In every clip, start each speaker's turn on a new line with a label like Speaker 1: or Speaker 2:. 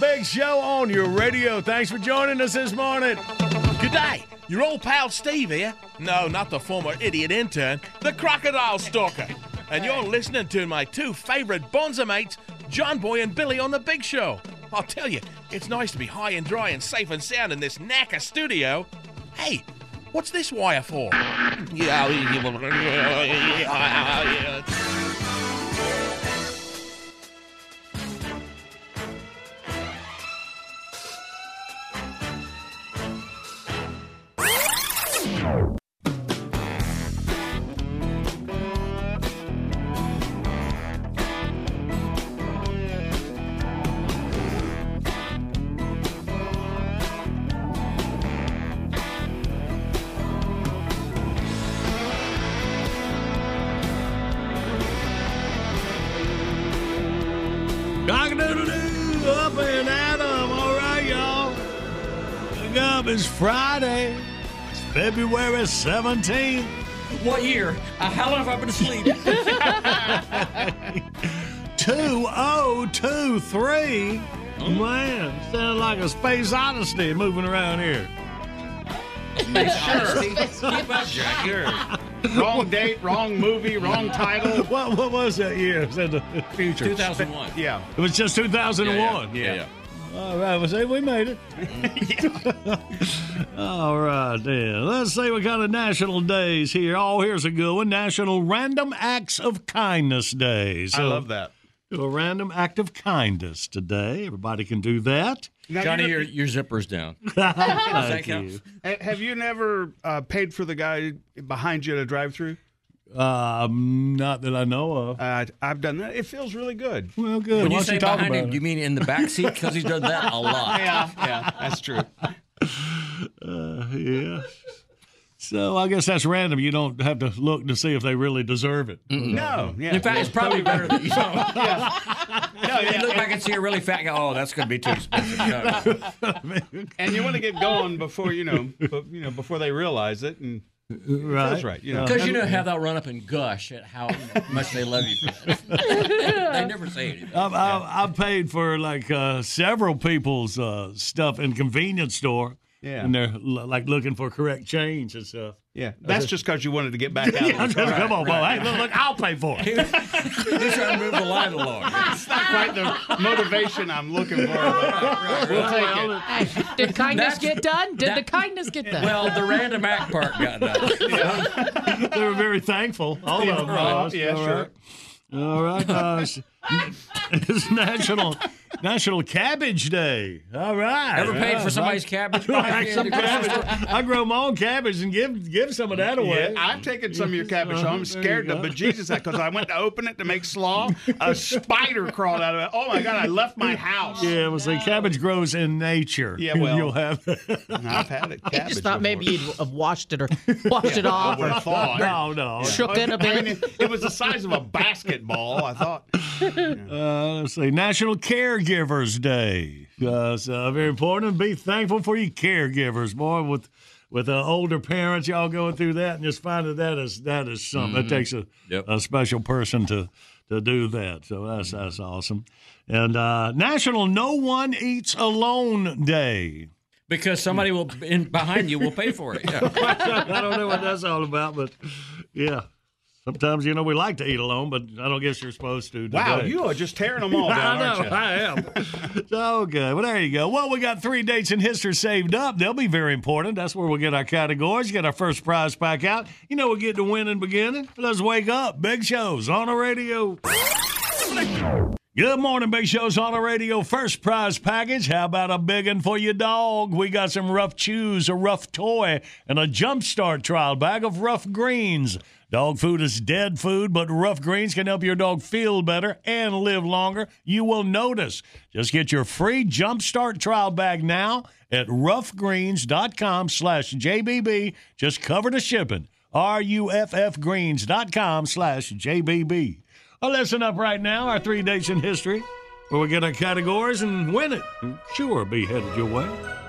Speaker 1: Big show on your radio. Thanks for joining us this morning.
Speaker 2: Good day. Your old pal Steve here. No, not the former idiot intern, the crocodile stalker. And you're listening to my two favorite bonza mates, John Boy and Billy on the Big Show. I'll tell you, it's nice to be high and dry and safe and sound in this knacker studio. Hey, what's this wire for? Yeah,
Speaker 1: February 17th.
Speaker 3: What year? Uh, how long have I been asleep?
Speaker 1: 2023. Oh. Man, sounds like a space odyssey moving around here.
Speaker 3: Keep up, Jackie.
Speaker 4: wrong date, wrong movie, wrong title.
Speaker 1: What, what was that year? Was in the future.
Speaker 3: 2001.
Speaker 4: Yeah.
Speaker 1: It was just 2001.
Speaker 3: Yeah, yeah.
Speaker 1: All right, well, see, we made it. All right, then. Let's see what kind of national days here. Oh, here's a good one National Random Acts of Kindness Day.
Speaker 4: I love that.
Speaker 1: Do a random act of kindness today. Everybody can do that.
Speaker 4: Now,
Speaker 3: Johnny, your, your zipper's down.
Speaker 1: Thank you.
Speaker 4: Have you never uh, paid for the guy behind you at a drive-through?
Speaker 1: Um, not that I know of.
Speaker 4: Uh, I've done that. It feels really good.
Speaker 1: Well, good.
Speaker 3: When
Speaker 1: Why
Speaker 3: you
Speaker 1: don't
Speaker 3: say
Speaker 1: talk
Speaker 3: behind
Speaker 1: about
Speaker 3: him,
Speaker 1: it?
Speaker 3: you mean in the back seat? Because he's done that a lot.
Speaker 4: Yeah, yeah, that's true.
Speaker 1: Uh, yeah. So I guess that's random. You don't have to look to see if they really deserve it.
Speaker 4: No, yeah.
Speaker 3: In fact, it's probably better that you don't. yeah.
Speaker 4: no,
Speaker 3: You look back and see a really fat guy. Oh, that's going to be too expensive. No, no.
Speaker 4: and you want to get going before you know, but, you know, before they realize it, and
Speaker 1: Right.
Speaker 4: that's right. You know,
Speaker 3: Because you know how they'll run up and gush at how much they love you for that. they never say anything.
Speaker 1: I've, I've, I've paid for like uh, several people's uh, stuff in convenience store.
Speaker 4: Yeah.
Speaker 1: And they're l- like looking for correct change and stuff.
Speaker 4: yeah. That's just because you wanted to get back out.
Speaker 1: Yeah,
Speaker 4: of the car.
Speaker 1: come on, boy. Hey, look, look, I'll pay for it.
Speaker 3: He's trying to move the line along.
Speaker 4: It's not quite the motivation I'm looking for. but We'll take it.
Speaker 5: Hey, did kindness
Speaker 3: That's-
Speaker 5: get done? Did
Speaker 3: that-
Speaker 5: the kindness get done?
Speaker 3: Well, the random act part got done.
Speaker 1: they were very thankful. All of them.
Speaker 4: Yeah, sure.
Speaker 1: right. All right. Uh, it's, it's National National Cabbage Day. All right.
Speaker 3: Ever paid
Speaker 1: Yeah,
Speaker 3: for somebody's
Speaker 1: right.
Speaker 3: cabbage?
Speaker 1: Right, some cabbage. I grow my own cabbage and give give some of that away.
Speaker 4: Yeah, I've taken some of your cabbage home. I'm scared the
Speaker 1: There you go.
Speaker 4: bejesus out because I went to open it to make slaw. A spider crawled out of it. Oh my god! I left my house.
Speaker 1: Yeah, it was see, cabbage grows in nature.
Speaker 4: Yeah, well.
Speaker 1: you'll have.
Speaker 4: I've had it.
Speaker 5: I just thought maybe you'd have washed it or washed it off
Speaker 4: I
Speaker 5: or
Speaker 4: would've thought.
Speaker 1: no, no.
Speaker 5: shook it a
Speaker 4: I
Speaker 5: bit.
Speaker 4: mean, it, it was the size of a basketball. I thought.
Speaker 1: Uh, let's see, National Caregivers Day. Uh, so very important. Be thankful for your caregivers, boy. With with uh, older parents, y'all going through that, and just find that is that is something. That takes a
Speaker 3: Yep.
Speaker 1: a special person to to do that. So that's that's awesome. And uh, National No One Eats Alone Day.
Speaker 3: Because somebody will in behind you will pay for it. Yeah.
Speaker 1: I don't know what that's all about, but yeah. Sometimes, you know, we like to eat alone, but I don't guess you're supposed to.
Speaker 4: Wow, you are just tearing them all down,
Speaker 1: I know? I am. so good. Well, there you go. Well, we got three dates in history saved up. They'll be very important. That's where we'll get our categories, get our first prize pack out. You know, we'll get to win in the beginning. Let's wake up. Big shows on the radio. Good morning, Big Show's on the radio. First prize package. How about a big one for your dog? We got some rough chews, a rough toy, and a jumpstart trial bag of Ruff Greens. Dog food is dead food, but Ruff Greens can help your dog feel better and live longer. You will notice. Just get your free jumpstart trial bag now at ruffgreens.com slash JBB. Just cover the shipping. R-U-F-F greens.com slash JBB. Well, listen up right now. Our three days in history, where we get our categories and win it. Sure, be headed your way.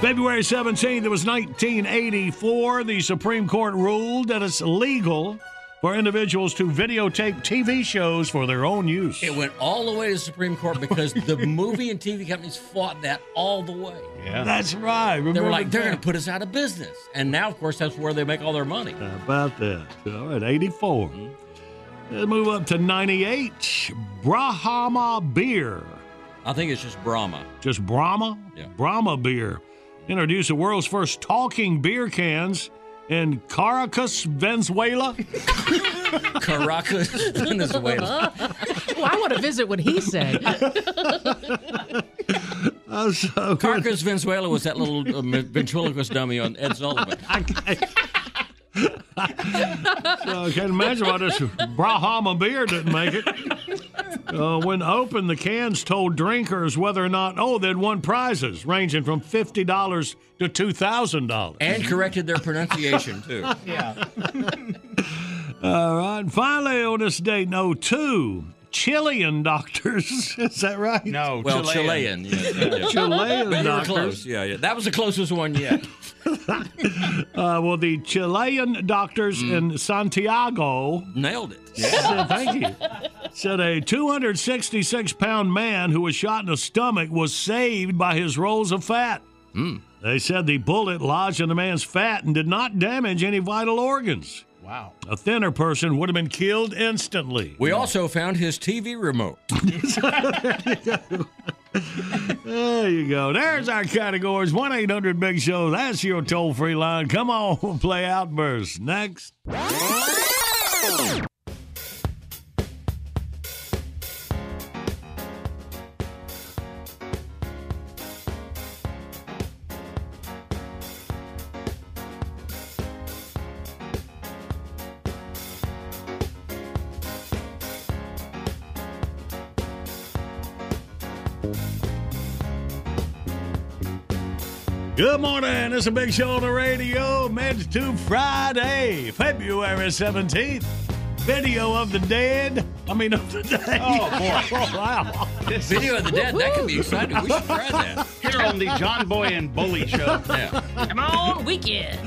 Speaker 1: February 17th, it was 1984. The Supreme Court ruled that it's legal for individuals to videotape TV shows for their own use.
Speaker 3: It went all the way to the Supreme Court because the movie and TV companies fought that all the way.
Speaker 4: Yeah.
Speaker 1: That's right.
Speaker 3: They were like, they're going to put us out of business. And now, of course, that's where they make all their money.
Speaker 1: How about that? All right, 84. Let's move up to 98. Brahma Beer.
Speaker 3: I think it's just Brahma.
Speaker 1: Just Brahma?
Speaker 3: Yeah.
Speaker 1: Brahma beer. Introduced the world's first talking beer cans in Caracas, Venezuela.
Speaker 3: Caracas, Venezuela.
Speaker 5: Well, I want to visit what he said.
Speaker 1: Oh, so
Speaker 3: Caracas, Venezuela was that little uh, ventriloquist dummy on Ed Sullivan.
Speaker 1: So I can't imagine why this Brahma beer didn't make it. Uh, when opened, the cans told drinkers whether or not, oh, they'd won prizes ranging from $50 to $2,000.
Speaker 3: And corrected their pronunciation, too. Yeah.
Speaker 1: All right. And finally, on this date in 02, Chilean doctors, is that right?
Speaker 4: No,
Speaker 3: Well,
Speaker 4: Chilean.
Speaker 3: Chilean. yeah, yeah, yeah.
Speaker 1: Chilean
Speaker 3: But
Speaker 1: doctors.
Speaker 3: close. Yeah, yeah. That was the closest one yet.
Speaker 1: Uh, well, the Chilean doctors in Santiago
Speaker 3: Nailed it.
Speaker 1: said, thank you. Said a 266 pound man who was shot in the stomach was saved by his rolls of fat. They said the bullet lodged in the man's fat and did not damage any vital organs.
Speaker 4: Wow.
Speaker 1: A thinner person would have been killed instantly.
Speaker 3: We also found his TV remote.
Speaker 1: There you go. There's our categories 1 800 Big Show. That's your toll free line. Come on, play Outburst. Next. Good morning. It's a big show on the radio. Mid to Friday, February 17th. Video of the dead. I mean, of the day.
Speaker 4: Oh, boy.
Speaker 1: Oh, wow.
Speaker 3: Video of the dead. That could be exciting. We should try that.
Speaker 4: Here on the John Boy and Bully Show.
Speaker 3: Yeah.
Speaker 5: Come on, weekend.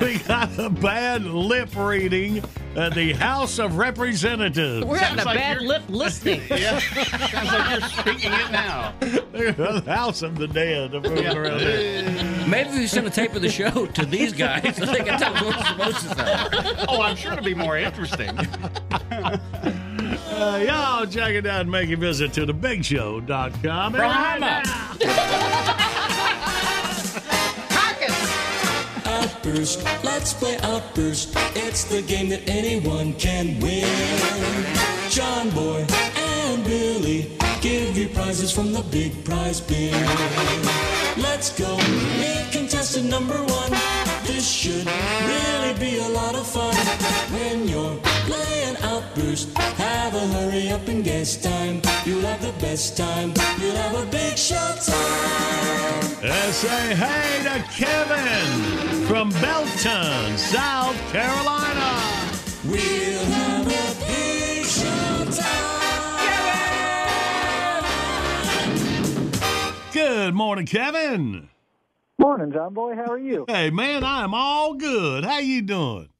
Speaker 1: We got a bad lip reading at the House of Representatives.
Speaker 5: We're having a
Speaker 4: like
Speaker 5: bad lip listening.
Speaker 4: Yeah. Sounds like you're speaking it now.
Speaker 1: the House of the Dead. If we were.
Speaker 3: Maybe we send a tape of the show to these guys, so they can tell us what it's supposed to sound.
Speaker 4: Oh, I'm sure it'll be more interesting.
Speaker 1: Uh, y'all check it out and make a visit to thebigshow.com. And right
Speaker 3: Brahma.
Speaker 6: Outburst, let's play Outburst. It's the game that anyone can win. John Boy and Billy give you prizes from the big prize bin. Let's go meet contestant number one. This should really be a lot of fun. When you're playing Outburst, have a hurry up and guess time. You'll have the best time. You'll have a big show time.
Speaker 1: Let's say hey to Kevin from Belton, South Carolina.
Speaker 6: We'll have a big show time.
Speaker 1: Good morning, Kevin.
Speaker 7: Morning, John Boy. How are you?
Speaker 1: Hey, man, I am all good. How you doing?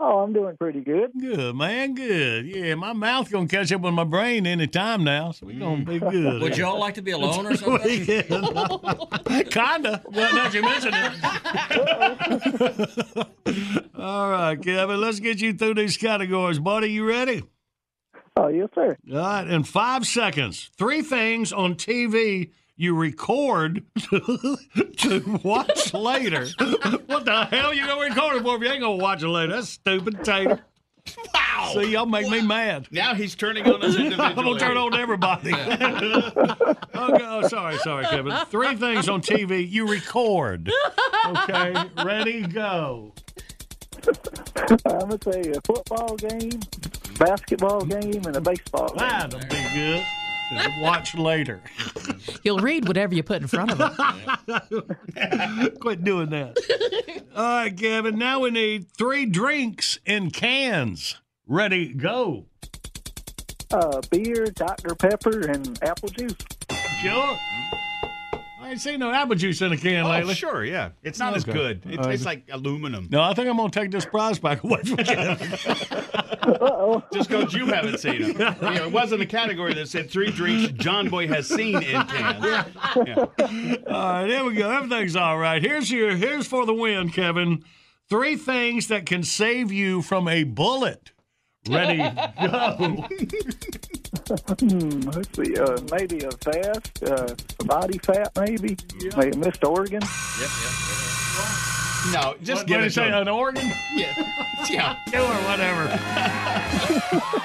Speaker 7: Oh, I'm doing pretty good.
Speaker 1: Good, man. Good. Yeah, my mouth gonna catch up with my brain any time now, so we're gonna be mm. good.
Speaker 3: Would y'all like to be alone or something?
Speaker 1: Kinda. Well, now you mention it. All right, Kevin. Let's get you through these categories, buddy. You ready?
Speaker 7: Oh, yes, sir.
Speaker 1: All right. In five seconds, three things on TV you record to watch later. what the hell you gonna record it for if you ain't gonna watch it later? That's stupid, Tater.
Speaker 4: Wow.
Speaker 1: See, y'all make me mad.
Speaker 4: Now he's turning on us individually.
Speaker 1: I'm gonna turn on to everybody. okay, oh, sorry, sorry, Kevin. Three things on TV you record. Okay, ready, go.
Speaker 7: I'm gonna say a football game, basketball game, and a baseball game.
Speaker 1: That'll be good. Watch later.
Speaker 5: He'll read whatever you put in front of him.
Speaker 1: Quit doing that. All right, Kevin. Now we need three drinks in cans. Ready, go.
Speaker 7: Uh, beer, Dr Pepper, and apple juice.
Speaker 1: Sure. I ain't seen no apple juice in a can
Speaker 4: Oh,
Speaker 1: lately.
Speaker 4: sure, yeah. It's not as good. It
Speaker 1: Uh,
Speaker 4: tastes like aluminum.
Speaker 1: No, I think I'm gonna take this prize back away from Kevin.
Speaker 4: Just because you haven't seen them. You know, it wasn't a category that said three drinks John Boy has seen in cans. Yeah.
Speaker 1: All right, there we go. Everything's all right. Here's your here's for the win, Kevin. Three things that can save you from a bullet. Ready, go.
Speaker 7: Hmm, let's see. Uh, maybe a vest, uh, body fat, maybe. Maybe Mr. Organ.
Speaker 4: No, just
Speaker 1: What,
Speaker 4: give
Speaker 1: what
Speaker 4: it
Speaker 1: say,
Speaker 4: to him.
Speaker 1: an organ?
Speaker 4: Yeah. yeah.
Speaker 1: Do or whatever.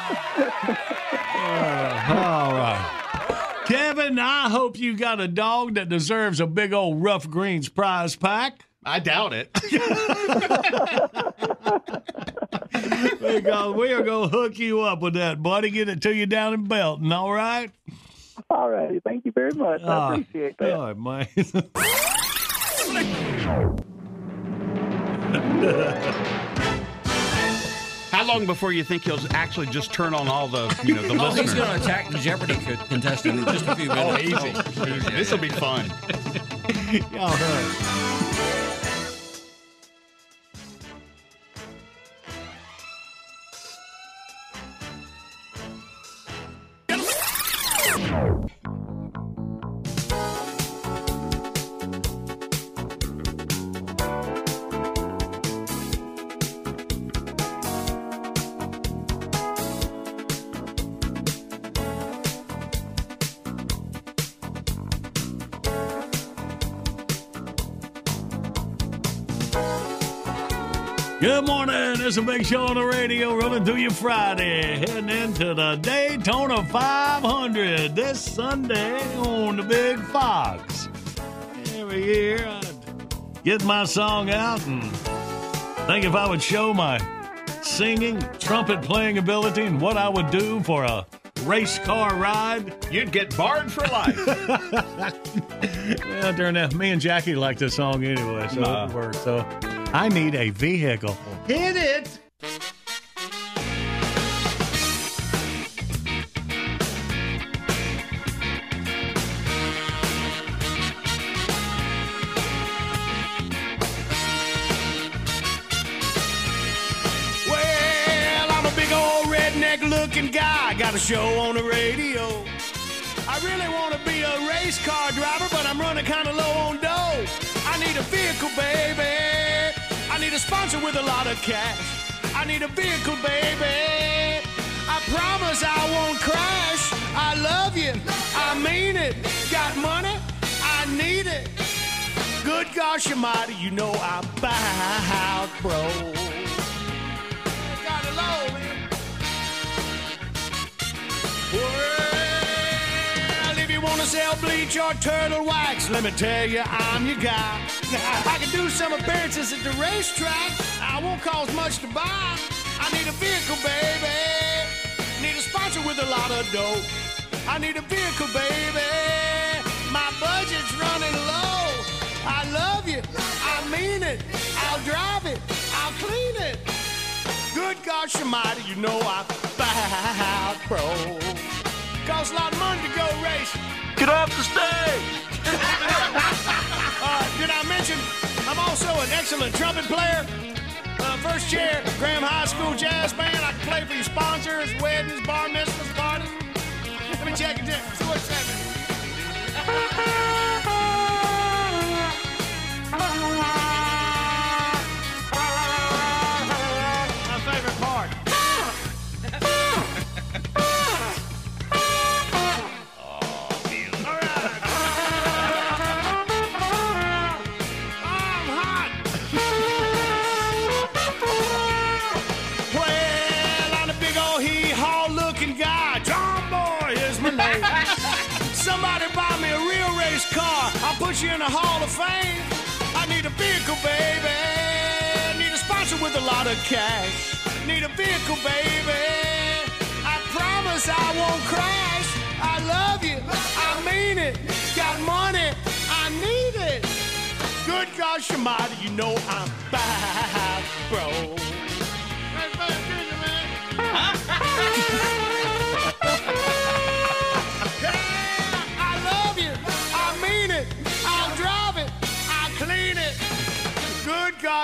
Speaker 1: Uh, all right. Kevin, I hope you got a dog that deserves a big old Ruff Greens prize pack.
Speaker 4: I doubt it.
Speaker 1: Because we are going to hook you up with that, buddy. Get it to you down in Belton, all right?
Speaker 7: All right. Thank you very much. I
Speaker 1: Ah,
Speaker 7: appreciate that.
Speaker 1: All right, man.
Speaker 4: How long before you think he'll actually just turn on all the, you know, the
Speaker 3: Oh, he's going to attack the Jeopardy co- contestant in just a few minutes.
Speaker 4: Oh,
Speaker 3: minutes.
Speaker 4: easy. This will be fun.
Speaker 1: Y'all heard. It's big show on the radio running through your Friday, heading into the Daytona 500 this Sunday on the Big Fox. Every year I'd get my song out and think if I would show my singing, trumpet playing ability and what I would do for a race car ride.
Speaker 4: You'd get barred for life.
Speaker 1: Well, during that, me and Jackie like this song anyway, so
Speaker 4: Uh.
Speaker 1: it works. So I need a vehicle. Hit it! Well, I'm a big old redneck looking guy. Got a show on the radio. I really want to be a race car driver, but I'm running kind of low on dough. I need a vehicle, baby. I need a sponsor with a lot of cash. I need a vehicle, baby. I promise I won't crash. I love you. I mean it. Got money? I need it. Good gosh almighty, you know I'm about, bro. Got it low, man. If you want to sell bleach or turtle wax, let me tell you, I'm your guy. I can do some appearances at the racetrack. I won't cost much to buy. I need a vehicle, baby. Need a sponsor with a lot of dough. I need a vehicle, baby. My budget's running low. I love you. I mean it. I'll drive it. I'll clean it. Good gosh almighty, you know I'm bad, bro. Costs a lot of money to go race. Get off the stage! uh, did I mention I'm also an excellent trumpet player? Uh, first chair, Graham High School Jazz Band. I can play for your sponsors, weddings, bar mitzvahs, parties. Let me check it out. See what's happening. I'll you in the Hall of Fame. I need a vehicle, baby. Need a sponsor with a lot of cash. Need a vehicle, baby. I promise I won't crash. I love you. I mean it. Got money. I need it. Good gosh almighty, you know I'm bad, bro.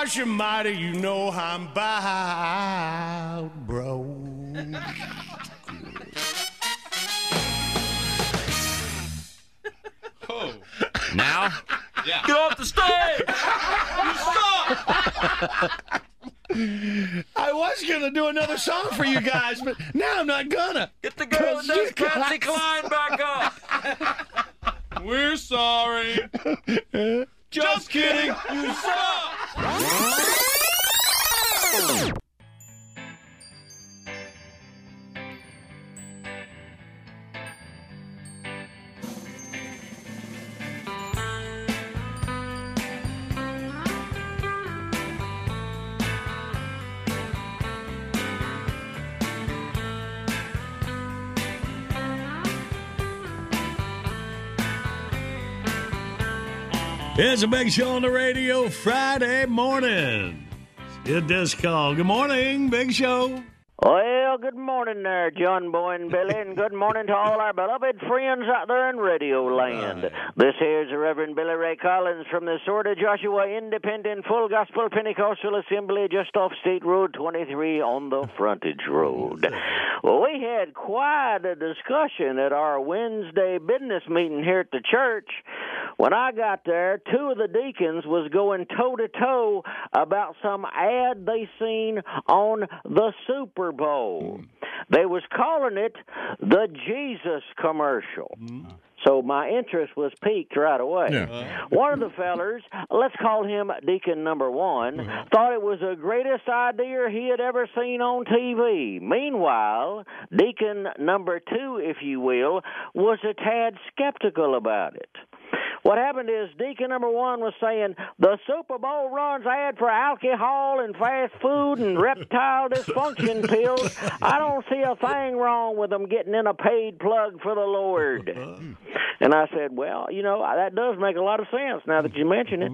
Speaker 1: gosh almighty, you know I'm bad, bro.
Speaker 4: Oh.
Speaker 8: Now?
Speaker 4: Yeah.
Speaker 8: Get off the stage!
Speaker 1: I was gonna do another song for you guys, but now I'm not gonna.
Speaker 8: Get the girl that does Patsy Cline back up!
Speaker 4: We're sorry. Just kidding. You suck.
Speaker 1: It's a big show on the radio Friday morning. It does call. Good morning, Big Show.
Speaker 9: Well, good morning there, John Boy and Billy, and good morning to all our beloved friends out there in Radio Land. This here's the Reverend Billy Ray Collins from the Sword of Joshua Independent Full Gospel Pentecostal Assembly just off State Road 23 on the frontage road. Well, we had quite a discussion at our Wednesday business meeting here at the church. When I got there, two of the deacons was going toe to toe about some ad they seen on the Super Bowl. Hmm. They was calling it the Jesus commercial. Hmm. So my interest was piqued right away. One of the fellers, let's call him Deacon number one, uh-huh. thought it was the greatest idea he had ever seen on TV. Meanwhile, Deacon number two, if you will, was a tad skeptical about it. What happened is Deacon number one was saying the Super Bowl runs ad for alcohol and fast food and reptile dysfunction pills. I don't see a thing wrong with them getting in a paid plug for the Lord. Uh-huh. And I said, well, you know, that does make a lot of sense now that you mm-hmm. mention it.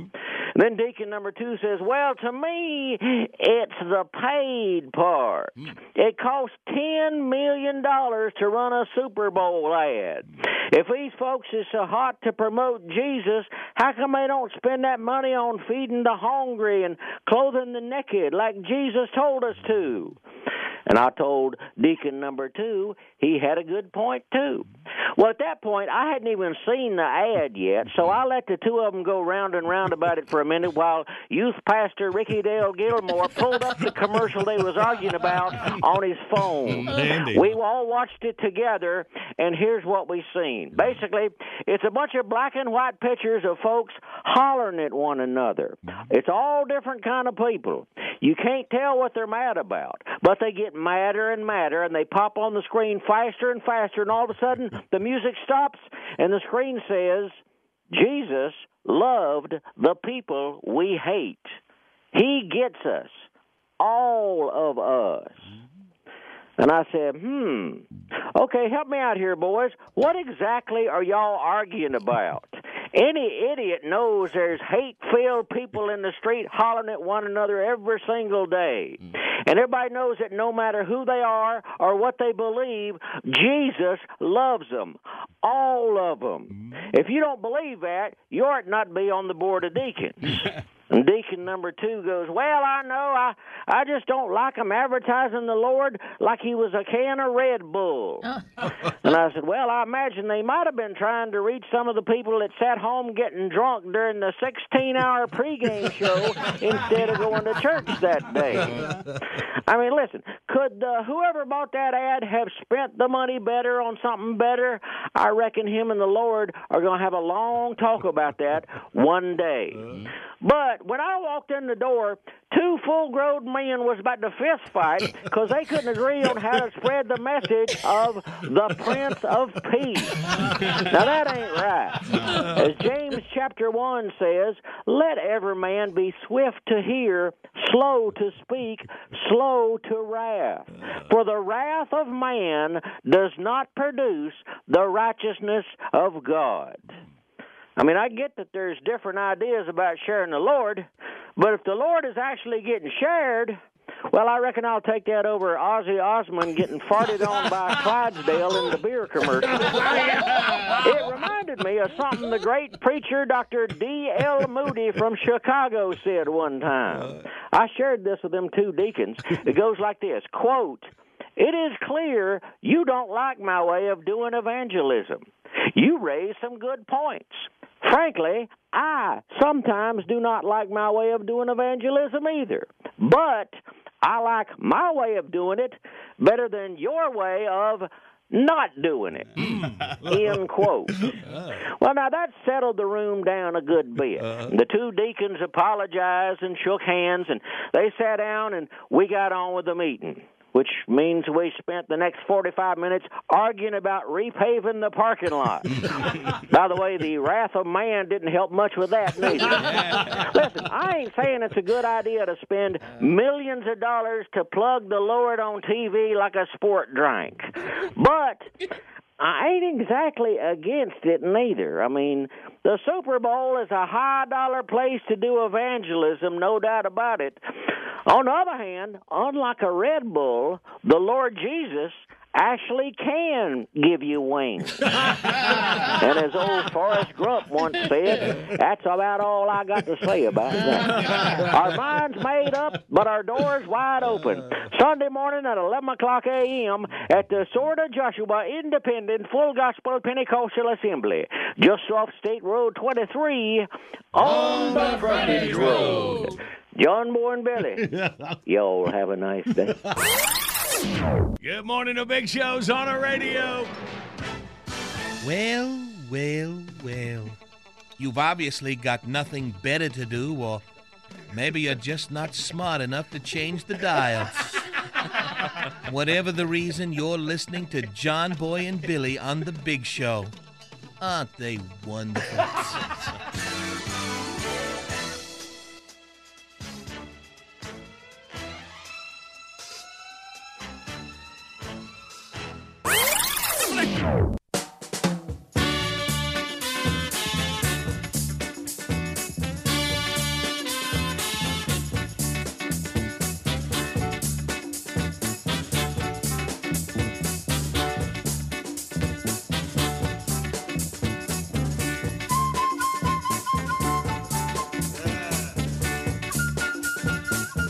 Speaker 9: And then Deacon number two says, well, to me, it's the paid part. Mm. It costs $10 million to run a Super Bowl ad. If these folks is so hot to promote Jesus, how come they don't spend that money on feeding the hungry and clothing the naked like Jesus told us to? And I told Deacon number two he had a good point too. Well, at that point, I hadn't even seen the ad yet, so I let the two of them go round and round about it for a minute while youth pastor Ricky Dale Gilmore pulled up the commercial they was arguing about on his phone.
Speaker 1: Mm, Dandy.
Speaker 9: We all watched it together, and here's what we seen. Basically, it's a bunch of black and white pictures of folks hollering at one another. It's all different kind of people. You can't tell what they're mad about, but they get madder and madder, and they pop on the screen faster and faster, and all of a sudden the music stops, and the screen says, Jesus loved the people we hate. He gets us, all of us. And I said, hmm, okay, help me out here, boys. What exactly are y'all arguing about? Any idiot knows there's hate filled people in the street hollering at one another every single day. Mm. And everybody knows that no matter who they are or what they believe, Jesus loves them. All of them. Mm. If you don't believe that, you ought not be on the board of deacons. And deacon number two goes, Well, I know. I, I just don't like him advertising the Lord like he was a can of Red Bull. and I said, Well, I imagine they might have been trying to reach some of the people that sat home getting drunk during the 16 hour pregame show instead of going to church that day. I mean, listen, could uh, whoever bought that ad have spent the money better on something better? I reckon him and the Lord are going to have a long talk about that one day. But when I walked in the door, two full-grown men was about to fist fight because they couldn't agree on how to spread the message of the Prince of Peace. Now that ain't right. As James chapter one says, "Let every man be swift to hear, slow to speak, slow to wrath. For the wrath of man does not produce the righteousness of God." I mean, I get that there's different ideas about sharing the Lord, but if the Lord is actually getting shared, well, I reckon I'll take that over Ozzy Osbourne getting farted on by Clydesdale in the beer commercial. it reminded me of something the great preacher Dr. D.L. Moody from Chicago said one time. I shared this with them two deacons. It goes like this quote, It is clear you don't like my way of doing evangelism. You raise some good points. Frankly, I sometimes do not like my way of doing evangelism either. But I like my way of doing it better than your way of not doing it. Hmm. End quote. Well, now that settled the room down a good bit. Uh-huh. The two deacons apologized and shook hands, and they sat down, and we got on with the meeting. Which means we spent the next 45 minutes arguing about repaving the parking lot. By the way, the wrath of man didn't help much with that, neither. Listen, I ain't saying it's a good idea to spend millions of dollars to plug the Lord on TV like a sport drink. But I ain't exactly against it neither. I mean, the Super Bowl is a high dollar place to do evangelism, no doubt about it. On the other hand, unlike a Red Bull, the Lord Jesus actually can give you wings. and as old Forrest Grump once said, that's about all I got to say about that. Our minds made up, but our doors wide open. Sunday morning at 11 o'clock a.m. at the Sword of Joshua Independent Full Gospel Pentecostal Assembly, just off State Road 23 on the frontage road. John Boy and Billy, y'all have a nice day.
Speaker 1: Good morning to Big Show's on the radio.
Speaker 10: Well, well, well. You've obviously got nothing better to do, or maybe you're just not smart enough to change the dial. Whatever the reason, you're listening to John Boy and Billy on The Big Show. Aren't they wonderful?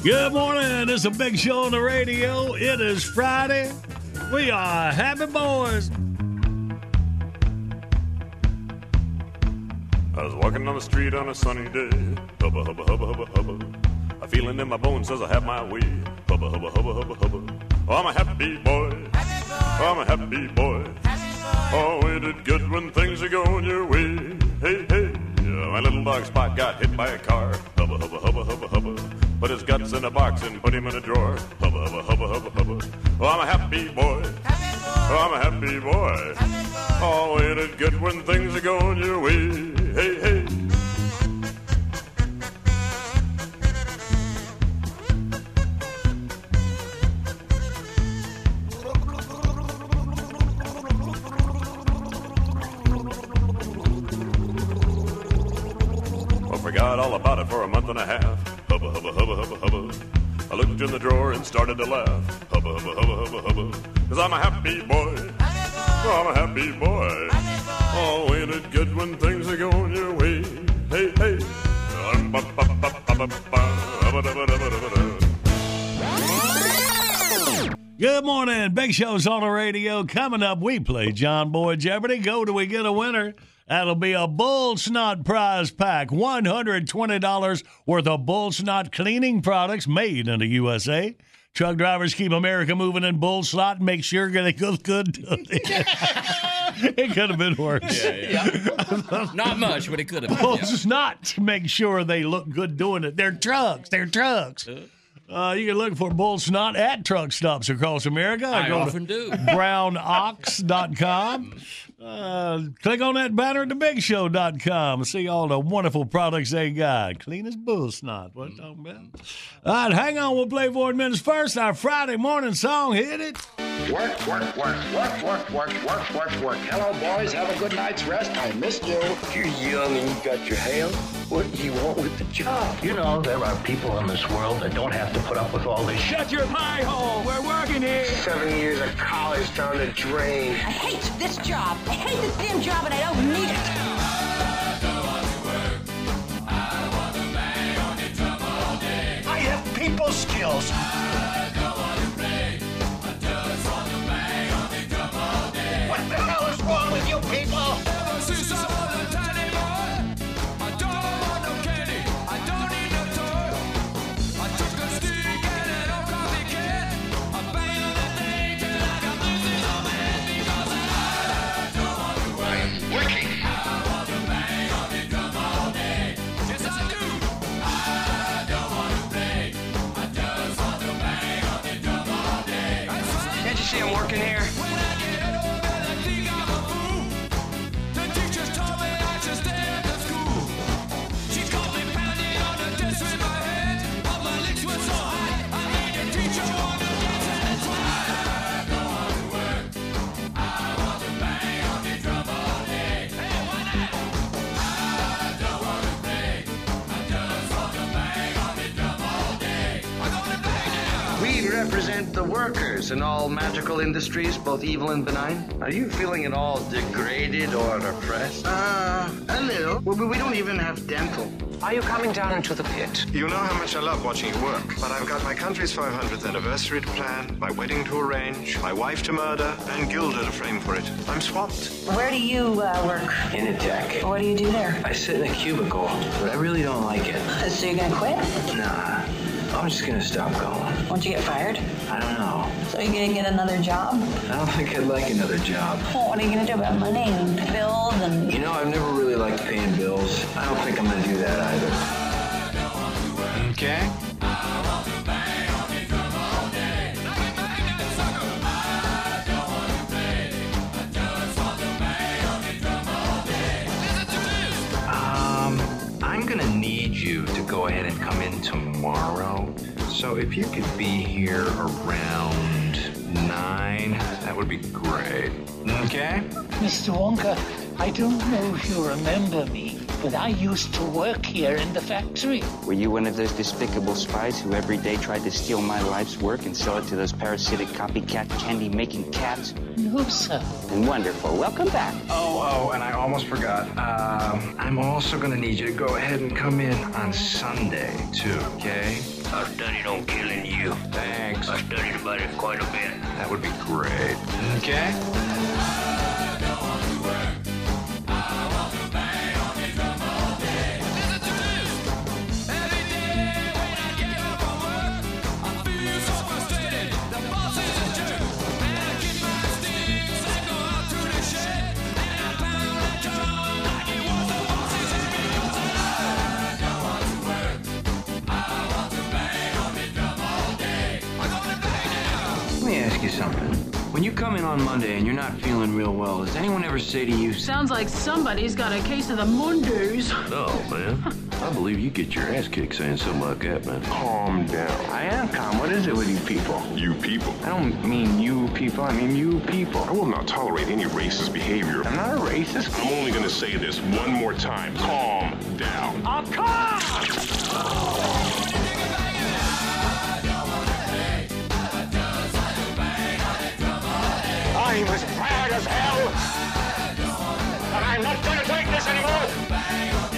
Speaker 1: Good morning. It's a big show on the radio. It is Friday. We are happy boys.
Speaker 11: I was walking on the street on a sunny day. Hubba, hubba, hubba, hubba, hubba. A feeling in my bones says I have my way. Hubba, hubba, hubba, hubba, hubba. Oh, I'm a happy boy. Oh, I'm a happy boy. Oh, ain't it good when things are going your way? Hey, hey. Yeah, my little dog Spot got hit by a car. Hubba, hubba, hubba, hubba, hubba. Put his guts in a box and put him in a drawer. Hubba, hubba, hubba, hubba, hubba. Oh, I'm a happy boy. Oh, I'm a happy boy. Oh, ain't it good when things are going your way? Hey, hey. I forgot all about it for a month and a half. I looked in the drawer and started to laugh. Hubba, hubba, hubba, hubba, hubba. Cause I'm a happy boy. I'm a happy boy. Oh, ain't it good when things are going your way? Hey, hey.
Speaker 1: Good morning. Big Show's on the radio. Coming up, we play John Boy Jeopardy. Go do we get a winner? That'll be a Bull Snot prize pack. $120 worth of Bull Snot cleaning products made in the USA. Truck drivers keep America moving in Bull Snot and make sure they look good. it could have been worse.
Speaker 3: Not much, but it could have
Speaker 1: Bull
Speaker 3: been. yeah.
Speaker 1: Snot to make sure they look good doing it. They're trucks. They're trucks. Uh, you can look for Bull Snot at truck stops across America.
Speaker 3: I
Speaker 1: Go to
Speaker 3: often do.
Speaker 1: brownox.com. Uh, click on that banner at thebigshow.com and see all the wonderful products they got. Clean as bull snot. What you talking about? All right, hang on. We'll play four minutes first. Our Friday morning song. Hit it.
Speaker 12: Work, work, work, work, work, work, work, work, work. Hello, boys. Have a good night's rest. I missed you.
Speaker 13: You're young and you got your hair. What do you want with the job?
Speaker 14: You know, there are people in this world that don't have to put up with all this.
Speaker 13: Shut your pie hole. We're working here. Seven years of college down the drain.
Speaker 15: I hate this job. I hate this damn job and I don't need it.
Speaker 13: I have people skills.
Speaker 12: Workers in all magical industries, both evil and benign. Are you feeling at all degraded or oppressed? Uh, a little. Well, we don't even have dental.
Speaker 13: Are you coming down into the pit?
Speaker 16: You know how much I love watching you work, but I've got my country's 500th anniversary to plan, my wedding to arrange, my wife to murder, and Guilder to frame for it. I'm swamped.
Speaker 15: Where do you uh, work?
Speaker 13: Initech.
Speaker 15: What do you do there?
Speaker 13: I sit in a cubicle, but I really don't like it.
Speaker 15: So you're gonna quit?
Speaker 13: Nah, I'm just gonna stop going.
Speaker 15: Won't you get fired?
Speaker 13: I don't know.
Speaker 15: So you're gonna get another job?
Speaker 13: I don't think I'd like another job.
Speaker 15: Well, what are you gonna do about money and bills and?
Speaker 13: You know, I've never really liked paying bills. I don't think I'm gonna do that either.
Speaker 16: Okay.
Speaker 13: Tomorrow. So if you could be here around nine, that would be great. Okay?
Speaker 17: Mr. Wonka, I don't know if you remember me, but I used to work here in the factory.
Speaker 18: Were you one of those despicable spies who every day tried to steal my life's work and sell it to those parasitic copycat candy-making cats?
Speaker 17: No, sir.
Speaker 18: And wonderful. Welcome back.
Speaker 13: Oh, oh, and I almost forgot. Um, I'm also gonna need you to go ahead and come in on Sunday, too, okay? I've studied on killing you. Thanks. I studied about it quite a bit. That would be great. Okay? When you come in on Monday and you're not feeling real well, does anyone ever say to you,
Speaker 19: Sounds like somebody's got a case of the Mondays.
Speaker 13: No, man. I believe you get your ass kicked saying something like that, man. Calm down. I am calm. What is it with you people?
Speaker 16: You people.
Speaker 13: I don't mean you people. I mean you people.
Speaker 16: I will not tolerate any racist behavior.
Speaker 13: I'm not a racist.
Speaker 16: I'm only going to say this one more time. Calm down.
Speaker 19: I'm calm!
Speaker 12: I'm as mad as hell. And I'm not going to take this anymore.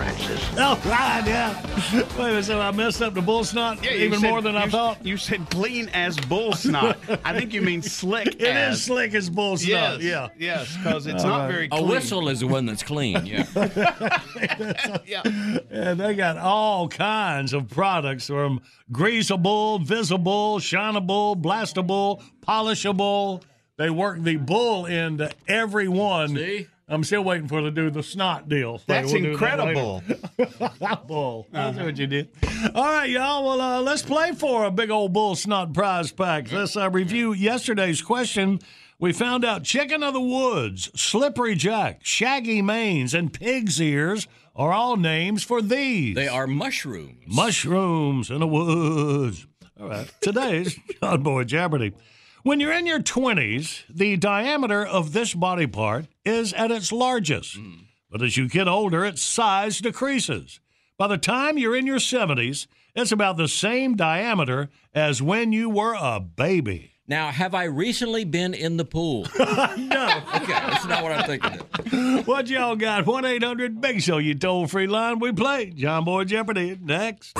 Speaker 12: Lighten Francis.
Speaker 1: Oh, right, yeah. Wait a minute, so I messed up the bull snot
Speaker 4: Yeah,
Speaker 1: even
Speaker 4: said-
Speaker 1: more than I
Speaker 4: you-
Speaker 1: thought?
Speaker 4: You said clean as bull snot. I think you mean slick
Speaker 1: It is
Speaker 4: as.
Speaker 1: slick as bull snot,
Speaker 4: Yes,
Speaker 1: yeah.
Speaker 4: Yes, because it's
Speaker 1: All
Speaker 4: not
Speaker 1: right.
Speaker 4: very
Speaker 3: A
Speaker 4: clean.
Speaker 3: whistle is the one that's clean. Yeah. Yeah.
Speaker 1: And they got all kinds of products from greasable, visible, shinable, blastable, polishable. They work the bull into every one.
Speaker 3: See?
Speaker 1: I'm still waiting for them to do the snot deal.
Speaker 4: That's
Speaker 1: We'll do that
Speaker 4: incredible.
Speaker 1: later. bull. That's what you did. All right, y'all. Well, uh, let's play for a big old bull snot prize pack. Let's uh, review yesterday's question. We found out chicken of the woods, slippery jack, shaggy manes, and pig's ears are all names for these.
Speaker 3: They are mushrooms.
Speaker 1: Mushrooms in the woods. All right. Today's John Boy Jeopardy. When you're in your 20s, the diameter of this body part is at its largest. Hmm. But as you get older, its size decreases. By the time you're in your 70s, it's about the same diameter as when you were a baby.
Speaker 3: Now, have I recently been in the pool?
Speaker 1: no.
Speaker 3: Okay, that's not what I'm thinking.
Speaker 1: What y'all got? 1 800 Big Show, you toll free line. We play John Boy Jeopardy next.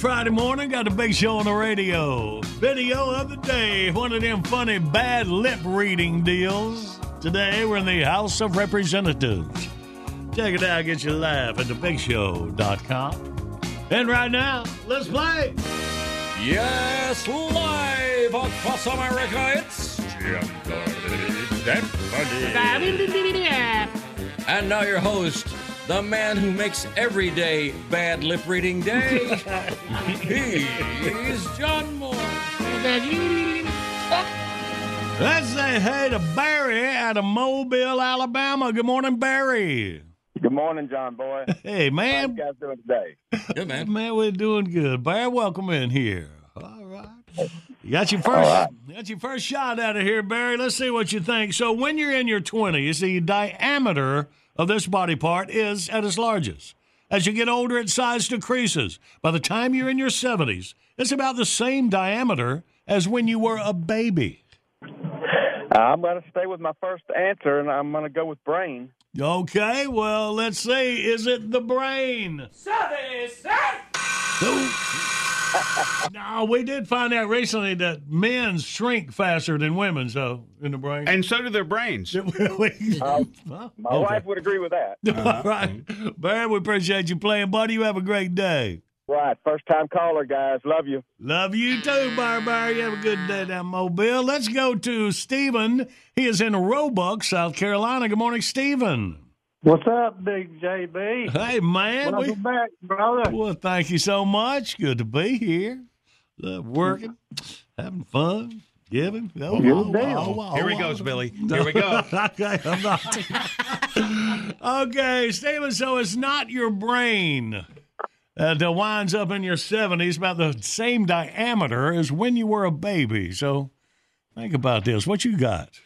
Speaker 1: Friday morning. Got a big show on the radio. Video of the day. One of them funny bad lip reading deals. Today we're in the House of Representatives. Check it out. Get your laugh at thebigshow.com. And right now, let's play.
Speaker 3: Yes, live across America, it's And now your host, the man who makes every day bad lip reading day. He's John Moore.
Speaker 1: Let's say hey to Barry out of Mobile, Alabama. Good morning, Barry.
Speaker 7: Good morning, John Boy.
Speaker 1: Hey,
Speaker 7: How
Speaker 1: man.
Speaker 7: you guys doing today?
Speaker 3: Good man.
Speaker 1: Man, we're doing good. Barry, welcome in here. All right. You got your first
Speaker 7: All right.
Speaker 1: you got your first shot out of here, Barry. Let's see what you think. So when you're in your twenties, the diameter of this body part is at its largest. As you get older, its size decreases. By the time you're in your seventies, it's about the same diameter as when you were a baby.
Speaker 7: I'm going to stay with my first answer, and I'm going to go with brain.
Speaker 1: Okay, well, let's see. Is it the brain? No, we did find out recently that men shrink faster than women, so in the brain.
Speaker 4: And so do their brains.
Speaker 7: Uh,
Speaker 1: Well,
Speaker 7: my
Speaker 1: okay.
Speaker 7: wife would agree with that.
Speaker 1: All right. Barry, we appreciate you playing, buddy. You have a great day.
Speaker 7: Right. First time caller, guys. Love you.
Speaker 1: Love you too, Barry Barry. You have a good day down Mobile. Let's go to Stephen. He is in Roebuck, South Carolina. Good morning, Stephen.
Speaker 20: What's up, Big JB?
Speaker 1: Hey, man.
Speaker 20: Welcome
Speaker 1: we-
Speaker 20: back, brother.
Speaker 1: Well, thank you so much. Good to be here. Love working, having fun, giving. Oh,
Speaker 20: Good
Speaker 1: oh,
Speaker 20: deal.
Speaker 1: oh, oh,
Speaker 4: Here he goes, Billy. Here we go.
Speaker 1: okay, I'm not. okay, Stephen. So it's not your brain uh, that winds up in your 70s, about the same diameter as when you were a baby. So think about this. What you got?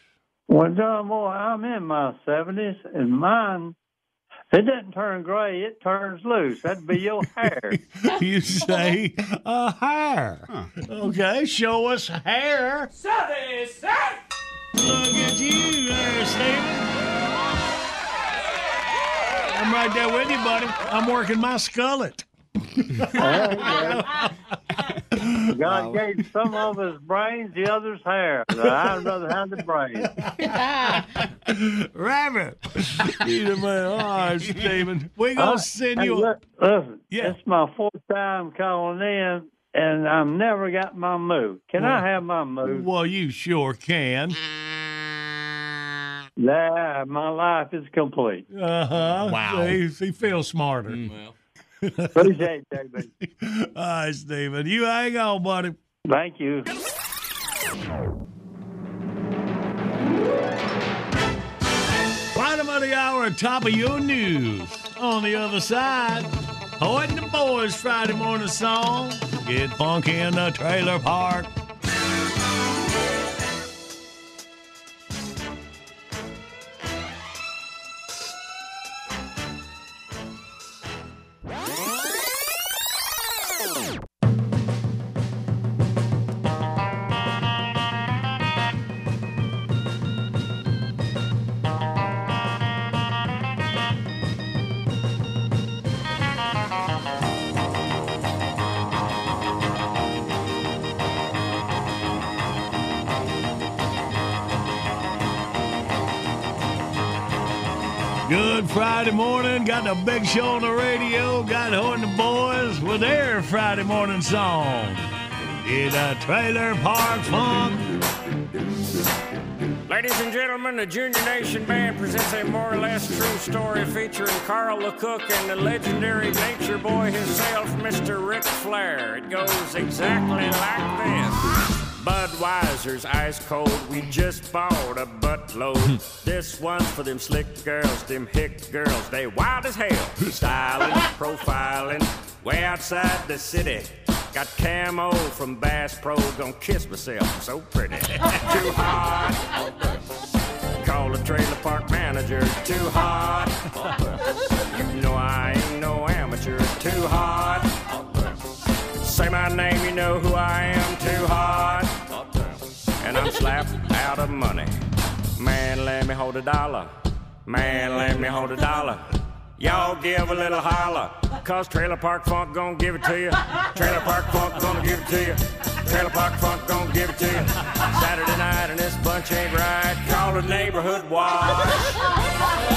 Speaker 20: Well, John Boy, I'm in my 70s, and mine, it doesn't turn gray, it turns loose. That'd be your hair.
Speaker 1: you say a hair. Okay, show us hair. Look at you there, Stephen. I'm right there with you, buddy. I'm working my skullet.
Speaker 20: God gave some of us brains, the others hair. I'd rather have the brains.
Speaker 1: Rabbit. You the man. All right, Stephen. We're gonna
Speaker 20: Uh,
Speaker 1: send
Speaker 20: hey,
Speaker 1: you.
Speaker 20: look, listen,
Speaker 1: Yeah.
Speaker 20: it's my fourth time calling in, and I've never got my move. Can I have my move?
Speaker 1: Well, you sure can.
Speaker 20: Yeah, my life is complete.
Speaker 1: Uh huh.
Speaker 20: Wow.
Speaker 1: See, he feels smarter.
Speaker 20: Appreciate it, baby.
Speaker 1: All right, Stephen. You hang on, buddy.
Speaker 20: Thank you.
Speaker 1: Bottom of the hour, top of your news. On the other side, Hoyt and the Boys Friday morning song. Get funky in the trailer park. Friday morning. Got the big show on the radio. Got Hoyt and the Boys with their Friday morning song. Get a trailer park funk.
Speaker 21: Ladies and gentlemen, the Junior Nation Band presents a more or less true story featuring Carl LeCook and the legendary nature boy himself, Mr. Ric Flair. It goes exactly like this. Budweiser's ice cold, we just bought a buttload. Hmm. this one's for them slick girls, them hick girls, they wild as hell. Styling, profiling, way outside the city. Got camo from Bass Pro, gonna kiss myself, so pretty. Too hot. Call the trailer park manager, too hot. You know I ain't no amateur, too hot. Say my name, you know who I am, too hot. And I'm slapped out of money. Man, let me hold a dollar. Man, let me hold a dollar. Y'all give a little holler, cause Trailer Park Funk gonna give it to you. Trailer Park Funk gonna give it to you. Trailer Park Funk gonna give it to you. Saturday night and this bunch ain't right. Call the neighborhood watch.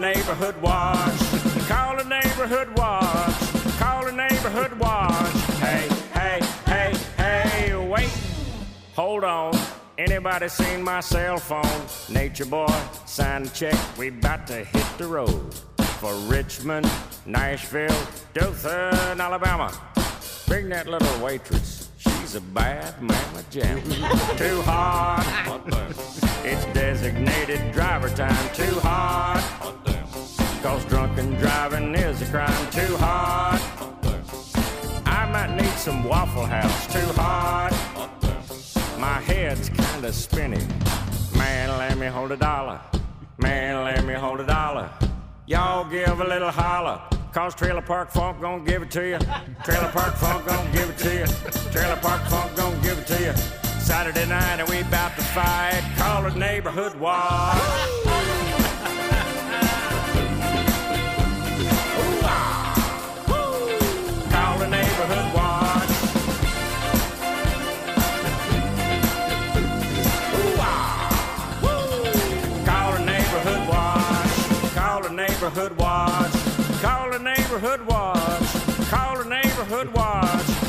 Speaker 21: Neighborhood watch. Call the neighborhood watch. Call the neighborhood watch. Hey, hey, hey, hey, wait. Hold on. Anybody seen my cell phone? Nature boy, sign the check. We about to hit the road for Richmond, Nashville, Dothan, Alabama. Bring that little waitress. She's a bad mama jam. Too hot. It's designated driver time. Too hot. Cause drunken driving is a crime. Too hot. I might need some Waffle House. Too hot. My head's kinda spinning. Man, let me hold a dollar. Man, let me hold a dollar. Y'all give a little holler. Cause Trailer Park Funk gonna give it to you. Trailer Park Funk gonna give it to you. Trailer Park Funk gonna give it to you. Saturday night and we about to fight. Call it neighborhood watch. Neighborhood watch. Call the neighborhood watch. Call the neighborhood watch.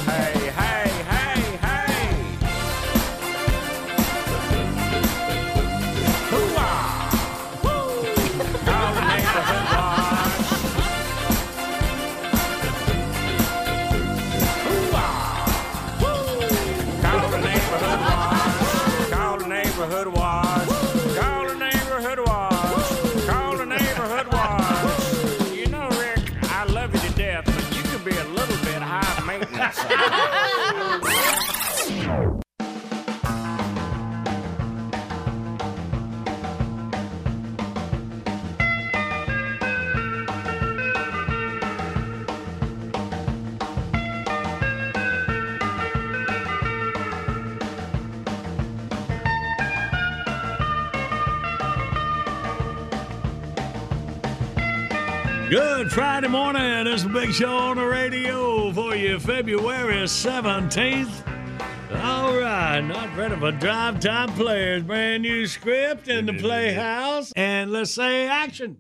Speaker 1: Good Friday morning. It's a big show on the radio for you, February 17th. All right, not ready for drive time players. Brand new script in the playhouse. And let's say action.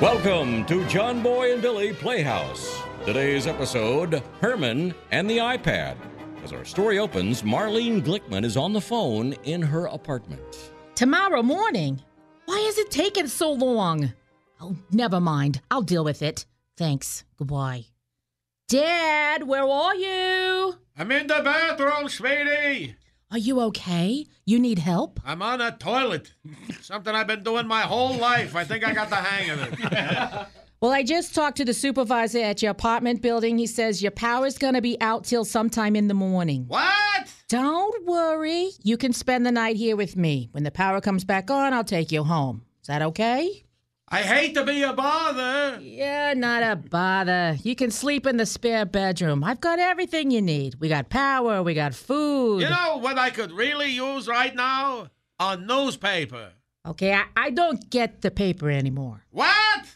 Speaker 3: Welcome to John Boy and Billy Playhouse. Today's episode Herman and the iPad. As our story opens, Marlene Glickman is on the phone in her apartment.
Speaker 5: Tomorrow morning? Why is it taking so long? Oh, never mind. I'll deal with it. Thanks. Goodbye. Dad, where are you?
Speaker 2: I'm in the bathroom, sweetie.
Speaker 5: Are you okay? You need help?
Speaker 2: I'm on a toilet. Something I've been doing my whole life. I think I got the hang of it.
Speaker 5: Well, I just talked to the supervisor at your apartment building. He says your power's going to be out till sometime in the morning.
Speaker 2: What?
Speaker 5: Don't worry. You can spend the night here with me. When the power comes back on, I'll take you home. Is that okay?
Speaker 2: I hate to be a bother.
Speaker 5: Yeah, not a bother. You can sleep in the spare bedroom. I've got everything you need. We got power, we got food.
Speaker 2: You know what I could really use right now? A newspaper.
Speaker 5: Okay, I, I don't get the paper anymore.
Speaker 2: What?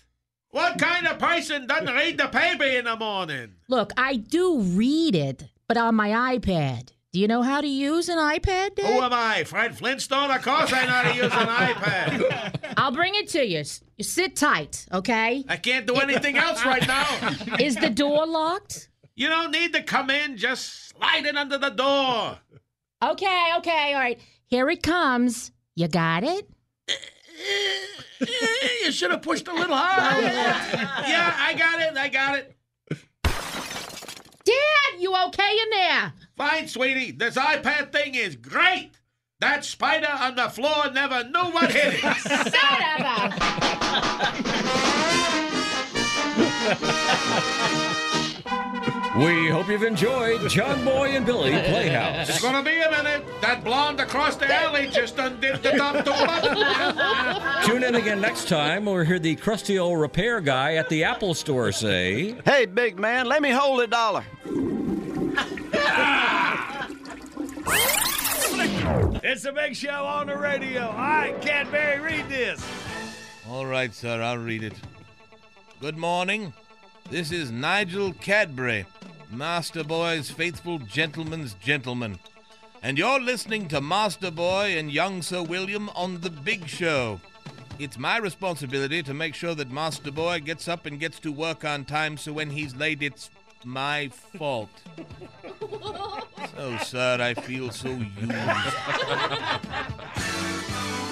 Speaker 2: What kind of person doesn't read the paper in the morning?
Speaker 5: Look, I do read it, but on my iPad. Do you know how to use an iPad, Dad?
Speaker 2: Who am I, Fred Flintstone? Of course I know how to use an iPad.
Speaker 5: I'll bring it to you. You sit tight, okay?
Speaker 2: I can't do anything else right now.
Speaker 5: Is the door locked?
Speaker 2: You don't need to come in. Just slide it under the door.
Speaker 5: Okay, okay, all right. Here it comes. You got it?
Speaker 2: you should have pushed a little harder. yeah, I got it. I got it.
Speaker 5: Dad, you okay in there?
Speaker 2: Fine, sweetie. This iPad thing is great. That spider on the floor never knew what hit it.
Speaker 5: Son of a...
Speaker 3: We hope you've enjoyed John Boy and Billy Playhouse.
Speaker 2: It's gonna be a minute. That blonde across the alley just undid the top two buttons.
Speaker 3: Tune in again next time. We'll hear the crusty old repair guy at the Apple store say,
Speaker 22: Hey, big man, let me hold a dollar.
Speaker 1: It's the big show on the radio. All right, Cadbury, read this.
Speaker 10: All right, sir, I'll read it. Good morning. This is Nigel Cadbury, Master Boy's faithful gentleman's gentleman. And you're listening to Master Boy and young Sir William on The Big Show. It's my responsibility to make sure that Master Boy gets up and gets to work on time, so when he's late, it's my fault. So, sad, I feel so used.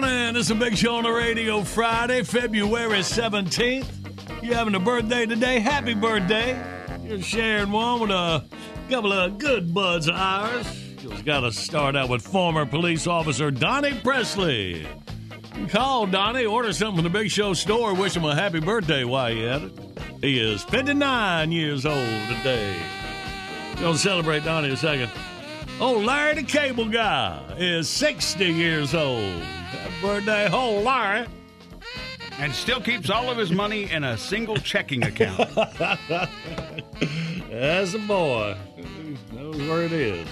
Speaker 1: morning. It's a big show on the radio Friday, February 17th. You having a birthday today? Happy birthday. You're sharing one with a couple of good buds of ours. Just got to start out with former police officer Donnie Presley. Call Donnie, order something from the Big Show store, wish him a happy birthday while you at it. He is 59 years old today. Gonna celebrate Donnie a second. Oh, Larry the Cable Guy is 60 years old. Happy birthday, oh, Larry.
Speaker 4: And still keeps all of his money in a single checking account.
Speaker 1: That's a boy. Knows where it is.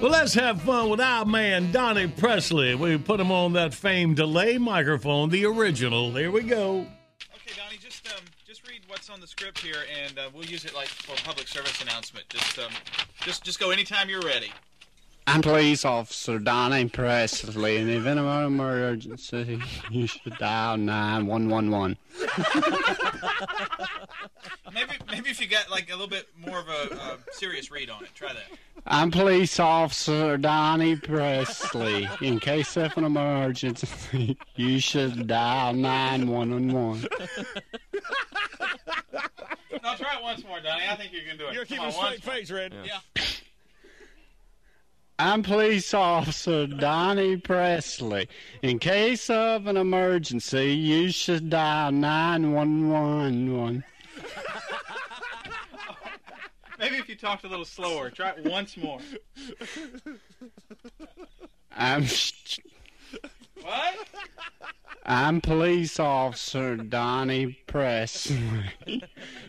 Speaker 1: Well, let's have fun with our man, Donnie Presley. We put him on that famed delay microphone, the original. There we go.
Speaker 23: Okay, Donnie, just um, just read what's on the script here, and uh, we'll use it like for public service announcement. Just um, just just go anytime you're ready.
Speaker 22: I'm police officer Donnie Presley, and if anyone emergency, you should dial 9111.
Speaker 23: Maybe maybe if you got like a little bit more of a uh, serious read on it, try that.
Speaker 22: I'm police officer Donnie Presley. In case of an emergency, you should dial 9111.
Speaker 23: No, try it once more, Donnie. I think you can do it.
Speaker 2: You're
Speaker 23: Come
Speaker 2: keeping
Speaker 23: on,
Speaker 2: a straight
Speaker 23: once more.
Speaker 2: face, Red.
Speaker 23: Yeah.
Speaker 22: I'm Police Officer Donnie Presley. In case of an emergency, you should dial 911.
Speaker 23: Maybe if you talked a little slower, try it once more.
Speaker 22: I'm
Speaker 23: What?
Speaker 22: I'm Police Officer Donnie Presley.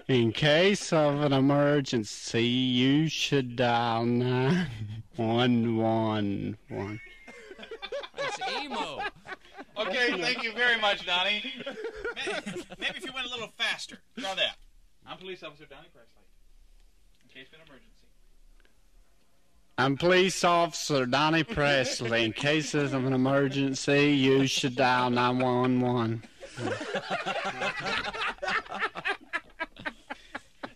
Speaker 22: In case of an emergency, you should dial 911.
Speaker 23: It's emo. Okay, thank you very much, Donnie. Maybe, maybe if you went a little faster. Try that. I'm Police Officer Donnie Presley. In case of an emergency.
Speaker 22: I'm Police Officer Donnie Presley. In case of an emergency, you should dial 911.
Speaker 23: A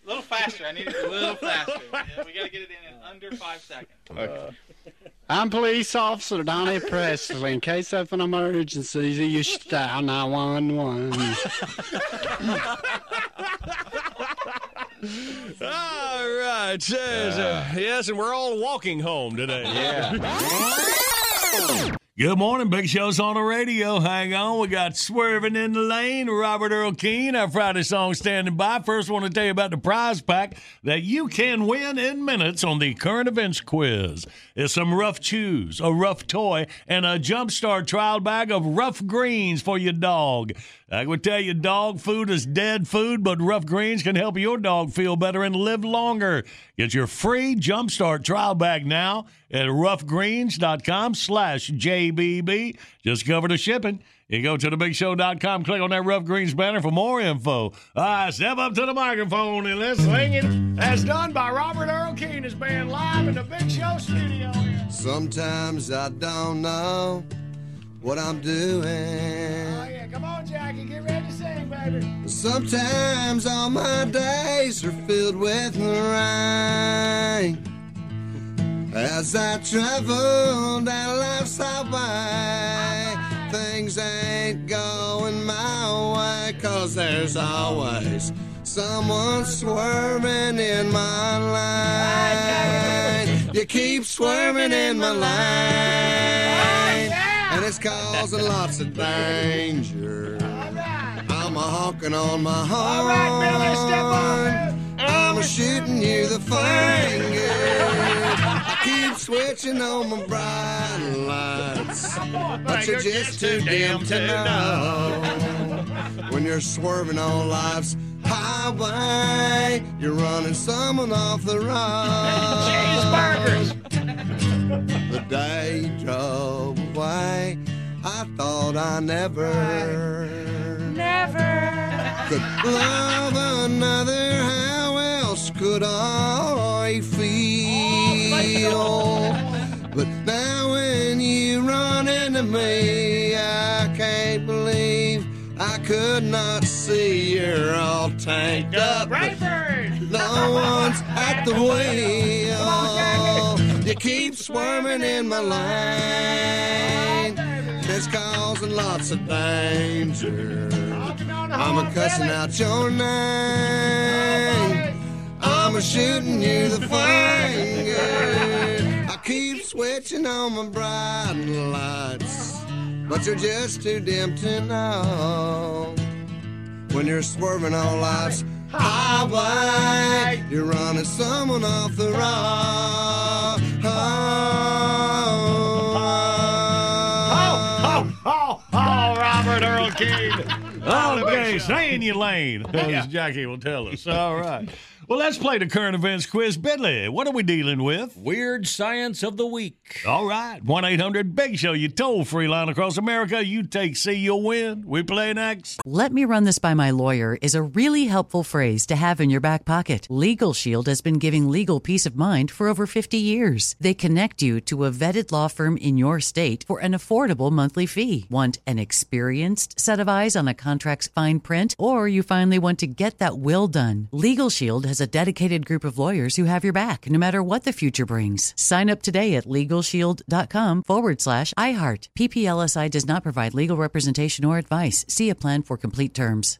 Speaker 23: little faster. I need it a little faster. Yeah, we got to get it in in under five seconds.
Speaker 22: I'm Police Officer Donnie Presley. In case of an emergency, you should dial 911.
Speaker 1: All right. Uh, yes, and we're all walking home today. Good morning, Big Show's on the radio. Hang on, we got Swerving in the Lane, Robert Earl Keen, our Friday song standing by. First, want to tell you about the prize pack that you can win in minutes on the current events quiz. It's some rough chews, a rough toy, and a Jumpstart trial bag of Ruff Greens for your dog. I would tell you, dog food is dead food, but Ruff Greens can help your dog feel better and live longer. Get your free Jumpstart trial bag now at ruffgreens.com slash JBB. Just cover the shipping. You go to thebigshow.com, click on that Ruff Greens banner for more info. All right, step up to the microphone and let's sing it. as done by Robert Earl Keen. his band live in the Big Show studio.
Speaker 24: Sometimes I don't know what I'm doing.
Speaker 1: Oh, yeah, come on, Jackie. Get ready to sing, baby.
Speaker 24: Sometimes all my days are filled with rain. As I travel down life's highway, things ain't going my way, cause there's always someone swerving in my lane. You keep swerving in my lane, and it's causing lots of danger. I'm a honking on my horn. I'm a shooting you the finger. Keep switching on my bright lights, but you're just too dim to know. When you're swerving on life's highway, you're running someone off the road.
Speaker 1: Cheeseburgers.
Speaker 24: The day drove away, I thought I never, never could love another. How else could I feel? But now when you run into me, I can't believe I could not see you're all tanked up. but No one's at the wheel. You keep swarming in my lane. It's causing lots of danger. I'm a cussing out your name. I'm a shooting you the finger. I keep switching on my bright lights, but you're just too dim to know. When you're swerving on life's highway, you're running someone off the road.
Speaker 1: Oh, oh, oh, Robert Earl Keen. Okay, stay in your lane, as Jackie will tell us. All right. Well, let's play the current events quiz. Bentley, what are we dealing with?
Speaker 3: Weird Science of the Week.
Speaker 1: All right. 1 800 Big Show, you toll free line across America. You take C, you'll win. We play next.
Speaker 25: Let me run this by my lawyer is a really helpful phrase to have in your back pocket. Legal Shield has been giving legal peace of mind for over 50 years. They connect you to a vetted law firm in your state for an affordable monthly fee. Want an experienced set of eyes on a contract's fine print, or you finally want to get that will done? Legal Shield has a dedicated group of lawyers who have your back no matter what the future brings. Sign up today at LegalShield.com forward slash iHeart. PPLSI does not provide legal representation or advice. See a plan for complete terms.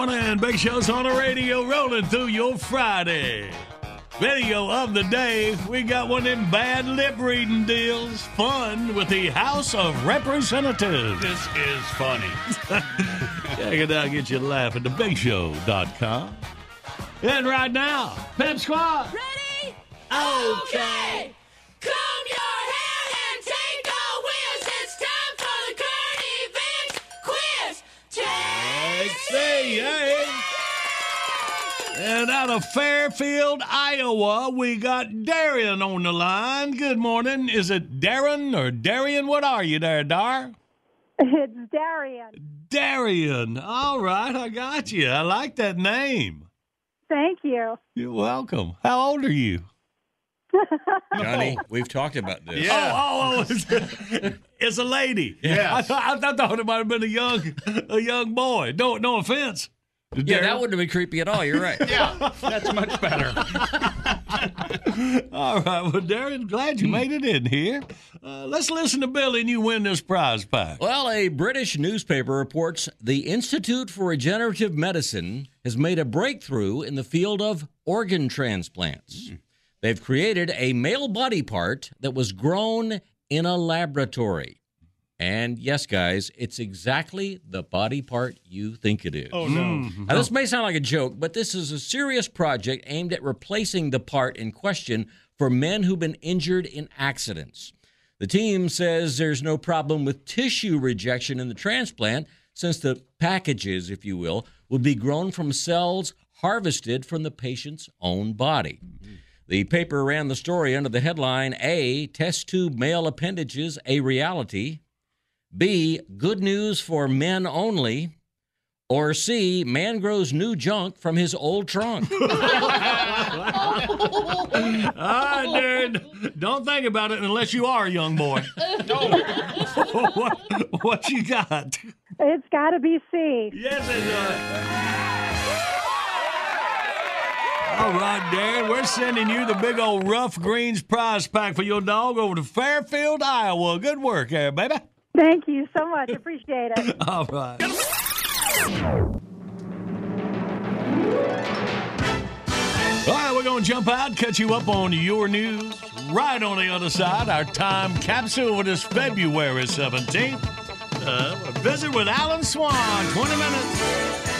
Speaker 1: Good morning. Big Show's on the radio rolling through your Friday. Video of the day. We got one of them bad lip reading deals. Fun with the House of Representatives.
Speaker 4: This is funny.
Speaker 1: Check it out. Get you laughing. TheBigShow.com. And right now, Pep Squad.
Speaker 19: Ready?
Speaker 1: Okay.
Speaker 19: Come your
Speaker 1: hey. Eh? And out of Fairfield, Iowa, we got Darian on the line. Good morning. Is it Darren or Darian? What are you there, Dar?
Speaker 26: It's Darian.
Speaker 1: Darian. All right, I got you. I like that name.
Speaker 26: Thank you.
Speaker 1: You're welcome. How old are you?
Speaker 3: Johnny, we've talked about this.
Speaker 1: Oh, oh, oh it's, it's a lady.
Speaker 3: Yeah.
Speaker 1: I, thought, I thought it might have been a young, a young boy. No, no offense.
Speaker 3: Yeah, that wouldn't have been creepy at all. You're right.
Speaker 4: yeah, that's much better.
Speaker 1: All right, well, Darren, glad you made it in here. Uh, let's listen to Billy and you win this prize pack.
Speaker 3: Well, a British newspaper reports the Institute for Regenerative Medicine has made a breakthrough in the field of organ transplants. They've created a male body part that was grown in a laboratory. And yes, guys, it's exactly the body part you think it is.
Speaker 4: Oh, no.
Speaker 1: Mm-hmm.
Speaker 3: Now, this may sound like a joke, but this is a serious project aimed at replacing the part in question for men who've been injured in accidents. The team says there's no problem with tissue rejection in the transplant, since the packages, if you will, would be grown from cells harvested from the patient's own body. The paper ran the story under the headline A, Test tube male appendages a reality. B, good news for men only. Or C, man grows new junk from his old trunk.
Speaker 1: ah, dude, don't think about it unless you are a young boy. what, what you got?
Speaker 26: It's got to be C.
Speaker 1: Yes, it does. All right, Darren, we're sending you the big old Ruff Greens prize pack for your dog over to Fairfield, Iowa. Good work there, baby.
Speaker 26: Thank you so much. Appreciate it.
Speaker 1: All right. All right,
Speaker 27: we're going to jump out, catch you up on your news. Right on the other side, our time capsule for this February 17th. Uh, a visit with Alan Swan, 20 minutes.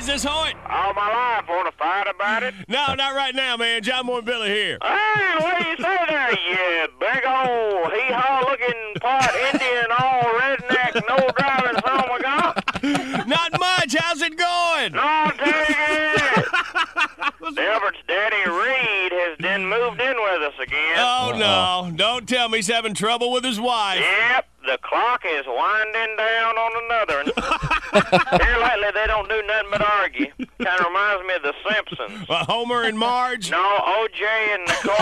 Speaker 1: Is this Hoyt?
Speaker 28: All my life, want to fight about it?
Speaker 1: No, not right now, man. John Boy and Billy here.
Speaker 28: Hey, what do you say there, you big old hee-haw looking part Indian, all redneck, no driving son of a gun?
Speaker 1: Not much. How's it going?
Speaker 28: No, take it. Delbert's daddy Reed has then moved in with us again.
Speaker 1: Oh, no. Don't tell me he's having trouble with his wife.
Speaker 28: Yep, the clock is winding down on another one. Here lately, they don't do nothing but argue. Kind of reminds me of the Simpsons.
Speaker 1: Uh, Homer and Marge?
Speaker 28: No, OJ and Nicole.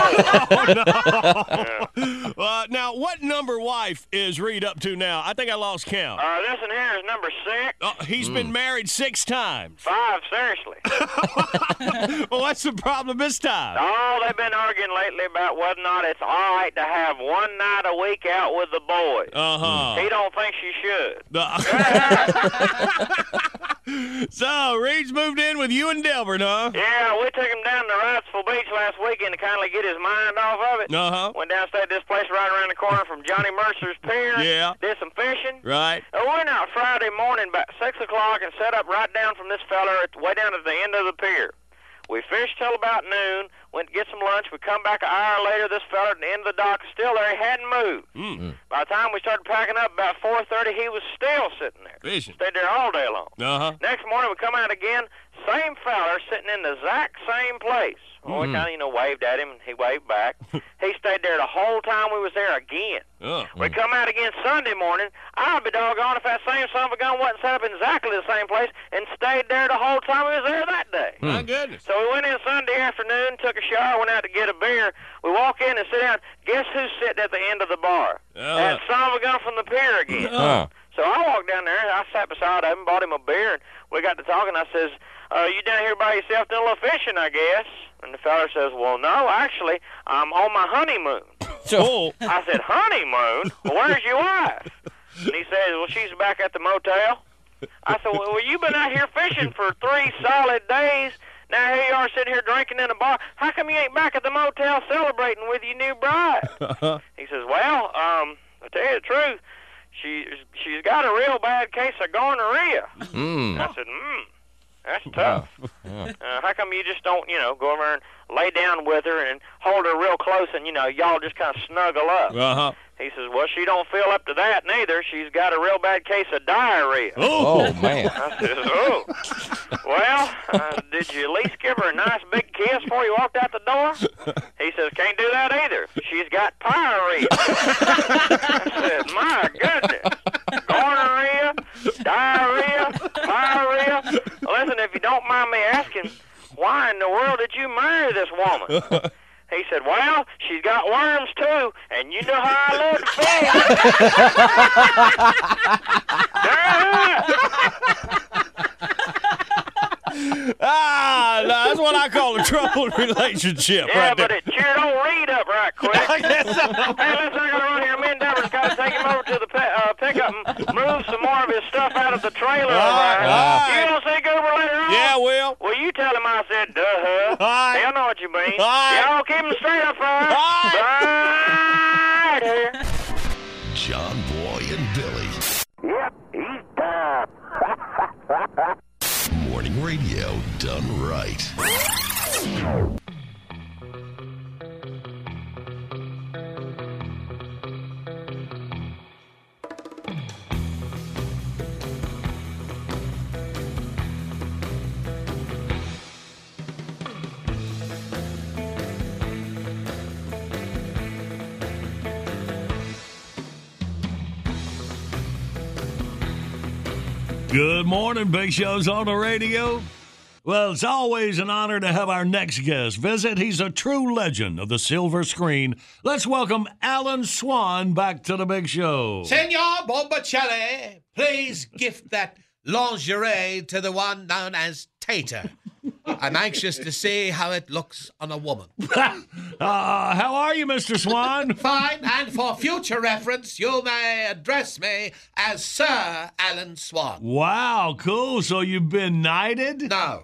Speaker 1: oh, no. Uh, now, what number wife is Reed up to now? I think I lost count.
Speaker 28: Uh, this one here is number six.
Speaker 1: Uh, he's been married six times.
Speaker 28: Five, seriously.
Speaker 1: well, what's the problem this time?
Speaker 28: Oh, they've been arguing lately about whether or not it's all right to have one night a week out with the boys.
Speaker 1: Uh-huh.
Speaker 28: He don't think she should.
Speaker 1: so, Reed's moved in with you and Delbert, huh?
Speaker 28: Yeah, we took him down to Wrightsville Beach last weekend to kind of get his mind off of it.
Speaker 1: Uh-huh.
Speaker 28: Went down, stayed this place right around the corner from Johnny Mercer's Pier.
Speaker 1: Yeah.
Speaker 28: Did some fishing.
Speaker 1: Right.
Speaker 28: Uh, we went out Friday morning about 6 o'clock and set up right down from this feller at, way down at the end of the pier. We fished till about noon, went to get some lunch. We come back an hour later. This fella at the end of the dock is still there. He hadn't moved.
Speaker 1: Mm.
Speaker 28: By the time we started packing up about 4.30, he was still sitting there.
Speaker 1: Fishing.
Speaker 28: Stayed there all day long.
Speaker 1: Uh-huh.
Speaker 28: Next morning, we come out again. Same feller sitting in the exact same place. Well, we kind of, you know, waved at him, and he waved back. he stayed there the whole time we was there again.
Speaker 1: Oh.
Speaker 28: We come out again Sunday morning. I'd be doggone if that same son of a gun wasn't set up in exactly the same place and stayed there the whole time we was there that day.
Speaker 1: My goodness.
Speaker 28: So we went in Sunday afternoon, took a shower, went out to get a beer. We walk in and sit down. Guess who's sitting at the end of the bar?
Speaker 1: Uh.
Speaker 28: that son of a gun from the pier again.
Speaker 1: Huh.
Speaker 28: So I walked down there. And I sat beside him, bought him a beer, and we got to talking. I says, uh, "You down here by yourself doing a little fishing, I guess?" And the fella says, "Well, no, actually, I'm on my honeymoon."
Speaker 1: So,
Speaker 28: I said, "Honeymoon? Well, where's your wife?" And he says, "Well, she's back at the motel." I said, "Well, well you've been out here fishing for three solid days." Now here you are sitting here drinking in a bar. How come you ain't back at the motel celebrating with your new bride? He says, "Well, um, I tell you the truth, she she's got a real bad case of gonorrhea."
Speaker 1: Mm.
Speaker 28: I said, "Hmm, that's tough. Uh, how come you just don't, you know, go over and lay down with her and hold her real close and you know y'all just kind of snuggle up?"
Speaker 1: Uh-huh.
Speaker 28: He says, "Well, she don't feel up to that neither. She's got a real bad case of diarrhea."
Speaker 1: Oh,
Speaker 3: man.
Speaker 28: I says, "Oh, well, uh, did you at least give her a nice big kiss before you walked out the door?" He says, "Can't do that either. She's got pyorrhea." I said, "My goodness, gonorrhea, diarrhea, pyorrhea." Listen, if you don't mind me asking, why in the world did you marry this woman? He said, "Well, she's got worms too, and you know how I love to fish."
Speaker 1: ah, no, that's what I call a troubled relationship
Speaker 28: Yeah,
Speaker 1: right there.
Speaker 28: but it sure don't read up right quick.
Speaker 1: I guess so.
Speaker 28: Hey, listen, I gotta run here. Me and Deborah's gotta take him over to the pe- uh, pickup and move some more of his stuff out of the trailer.
Speaker 1: All
Speaker 28: over
Speaker 1: right,
Speaker 28: there. You
Speaker 1: right.
Speaker 28: gonna see Goober later on?
Speaker 1: Yeah, Will.
Speaker 28: Well, you tell him I said duh. huh?
Speaker 1: right.
Speaker 28: He'll know what you mean.
Speaker 1: All right.
Speaker 28: Y'all keep him straight up front. Right here.
Speaker 29: John Boy and Billy.
Speaker 28: Yep, he's done.
Speaker 29: Morning radio done right.
Speaker 1: Good morning, Big Show's on the radio. Well, it's always an honor to have our next guest visit. He's a true legend of the silver screen. Let's welcome Alan Swan back to the Big Show.
Speaker 2: Senor Bombacelli, please gift that lingerie to the one known as Tater. I'm anxious to see how it looks on a woman.
Speaker 1: uh, how are you, Mr. Swan?
Speaker 2: Fine, and for future reference, you may address me as Sir Alan Swan.
Speaker 1: Wow, cool. So you've been knighted?
Speaker 2: No.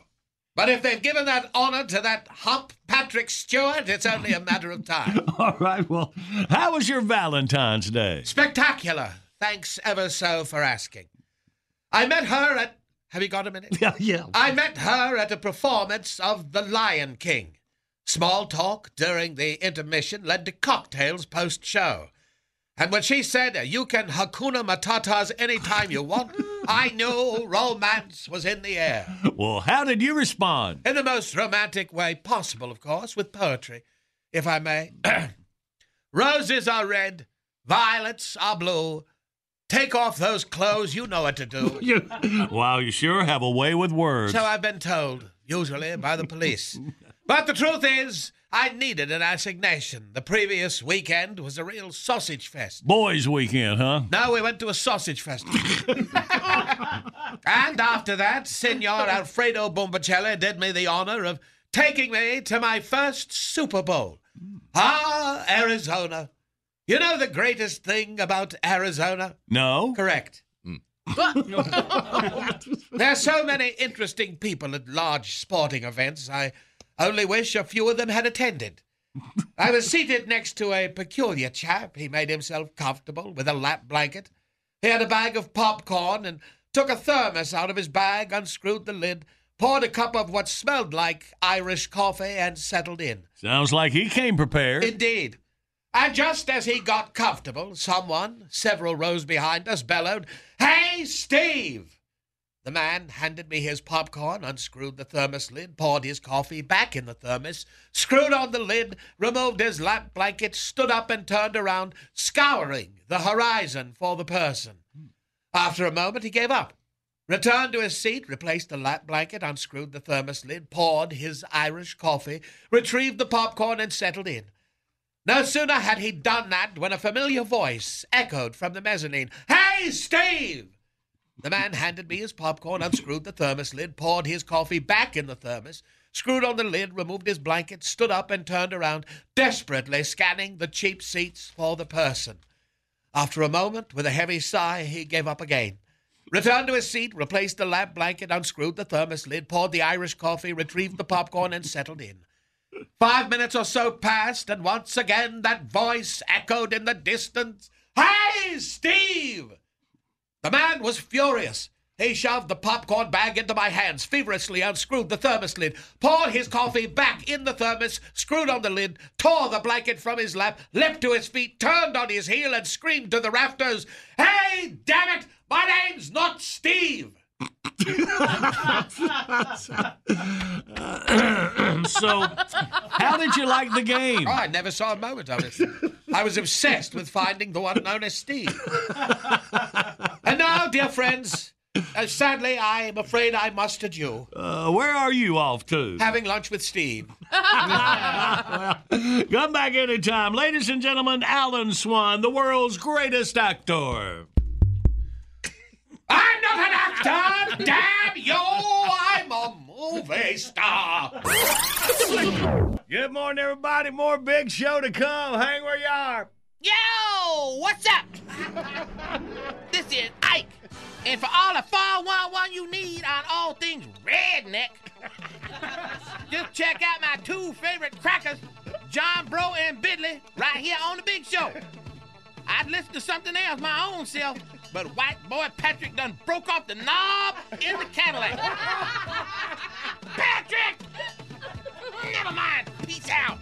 Speaker 2: But if they've given that honor to that hump Patrick Stewart, it's only a matter of time.
Speaker 1: All right, well, how was your Valentine's Day?
Speaker 2: Spectacular. Thanks ever so for asking. I met her at. Have you got a minute?
Speaker 1: Yeah, yeah.
Speaker 2: I met her at a performance of The Lion King. Small talk during the intermission led to cocktails post show. And when she said, You can Hakuna Matatas anytime you want, I knew romance was in the air.
Speaker 1: Well, how did you respond?
Speaker 2: In the most romantic way possible, of course, with poetry, if I may. Roses are red, violets are blue. Take off those clothes, you know what to do.
Speaker 1: You, wow, you sure have a way with words.
Speaker 2: So I've been told, usually by the police. but the truth is, I needed an assignation. The previous weekend was a real sausage fest.
Speaker 1: Boys' weekend, huh?
Speaker 2: No, we went to a sausage festival. and after that, Senor Alfredo Bombacelli did me the honor of taking me to my first Super Bowl. Ah, Arizona. You know the greatest thing about Arizona?
Speaker 1: No.
Speaker 2: Correct. Hmm. But there are so many interesting people at large sporting events. I only wish a few of them had attended. I was seated next to a peculiar chap. He made himself comfortable with a lap blanket. He had a bag of popcorn and took a thermos out of his bag, unscrewed the lid, poured a cup of what smelled like Irish coffee, and settled in.
Speaker 1: Sounds like he came prepared.
Speaker 2: Indeed. And just as he got comfortable, someone, several rows behind us, bellowed, Hey, Steve! The man handed me his popcorn, unscrewed the thermos lid, poured his coffee back in the thermos, screwed on the lid, removed his lap blanket, stood up and turned around, scouring the horizon for the person. After a moment, he gave up, returned to his seat, replaced the lap blanket, unscrewed the thermos lid, poured his Irish coffee, retrieved the popcorn, and settled in. No sooner had he done that when a familiar voice echoed from the mezzanine Hey, Steve! The man handed me his popcorn, unscrewed the thermos lid, poured his coffee back in the thermos, screwed on the lid, removed his blanket, stood up, and turned around, desperately scanning the cheap seats for the person. After a moment, with a heavy sigh, he gave up again. Returned to his seat, replaced the lap blanket, unscrewed the thermos lid, poured the Irish coffee, retrieved the popcorn, and settled in. Five minutes or so passed, and once again that voice echoed in the distance Hey, Steve! The man was furious. He shoved the popcorn bag into my hands, feverishly unscrewed the thermos lid, poured his coffee back in the thermos, screwed on the lid, tore the blanket from his lap, leapt to his feet, turned on his heel, and screamed to the rafters, Hey, damn it! My name's not Steve!
Speaker 1: so, how did you like the game?
Speaker 2: Oh, I never saw a moment of it. I was obsessed with finding the one known as Steve. and now, dear friends, uh, sadly, I am afraid I must adieu.
Speaker 1: Uh, where are you off to?
Speaker 2: Having lunch with Steve.
Speaker 1: Come back anytime. Ladies and gentlemen, Alan Swan, the world's greatest actor.
Speaker 2: I'm not an actor! Damn you! I'm a movie star!
Speaker 1: Good morning, everybody. More big show to come. Hang where you are.
Speaker 30: Yo, what's up? this is Ike. And for all the 411 you need on all things redneck, just check out my two favorite crackers, John Bro and Bidley, right here on the Big Show. I'd listen to something else my own self, but white boy Patrick done broke off the knob in the Cadillac. Patrick! Never mind. Peace out.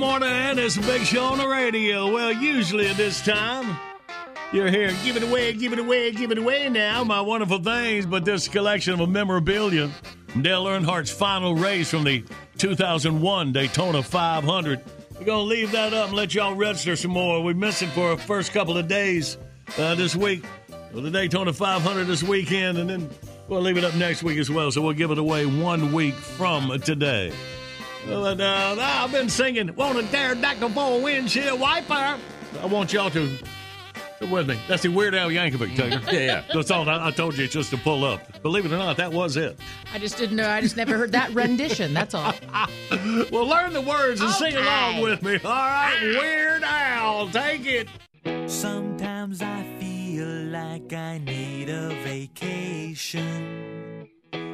Speaker 1: Morning, and it's big show on the radio. Well, usually at this time, you're here, give it away, give it away, give it away now, my wonderful things. But this collection of memorabilia, Dale Earnhardt's final race from the 2001 Daytona 500. We're going to leave that up and let y'all register some more. We missed it for the first couple of days uh, this week. Well, the Daytona 500 this weekend, and then we'll leave it up next week as well. So we'll give it away one week from today. Well, and, uh, I've been singing "Want a Pterodactyl for a Windshield Wiper." I want y'all to sit with me. That's the Weird Al Yankovic, Taylor.
Speaker 3: Yeah, yeah.
Speaker 1: That's all. I, I told you it's just to pull up. Believe it or not, that was it.
Speaker 5: I just didn't know. I just never heard that rendition. That's all.
Speaker 1: well, learn the words and sing along with me. All right, Weird Al, take it.
Speaker 31: Sometimes I feel like I need a vacation.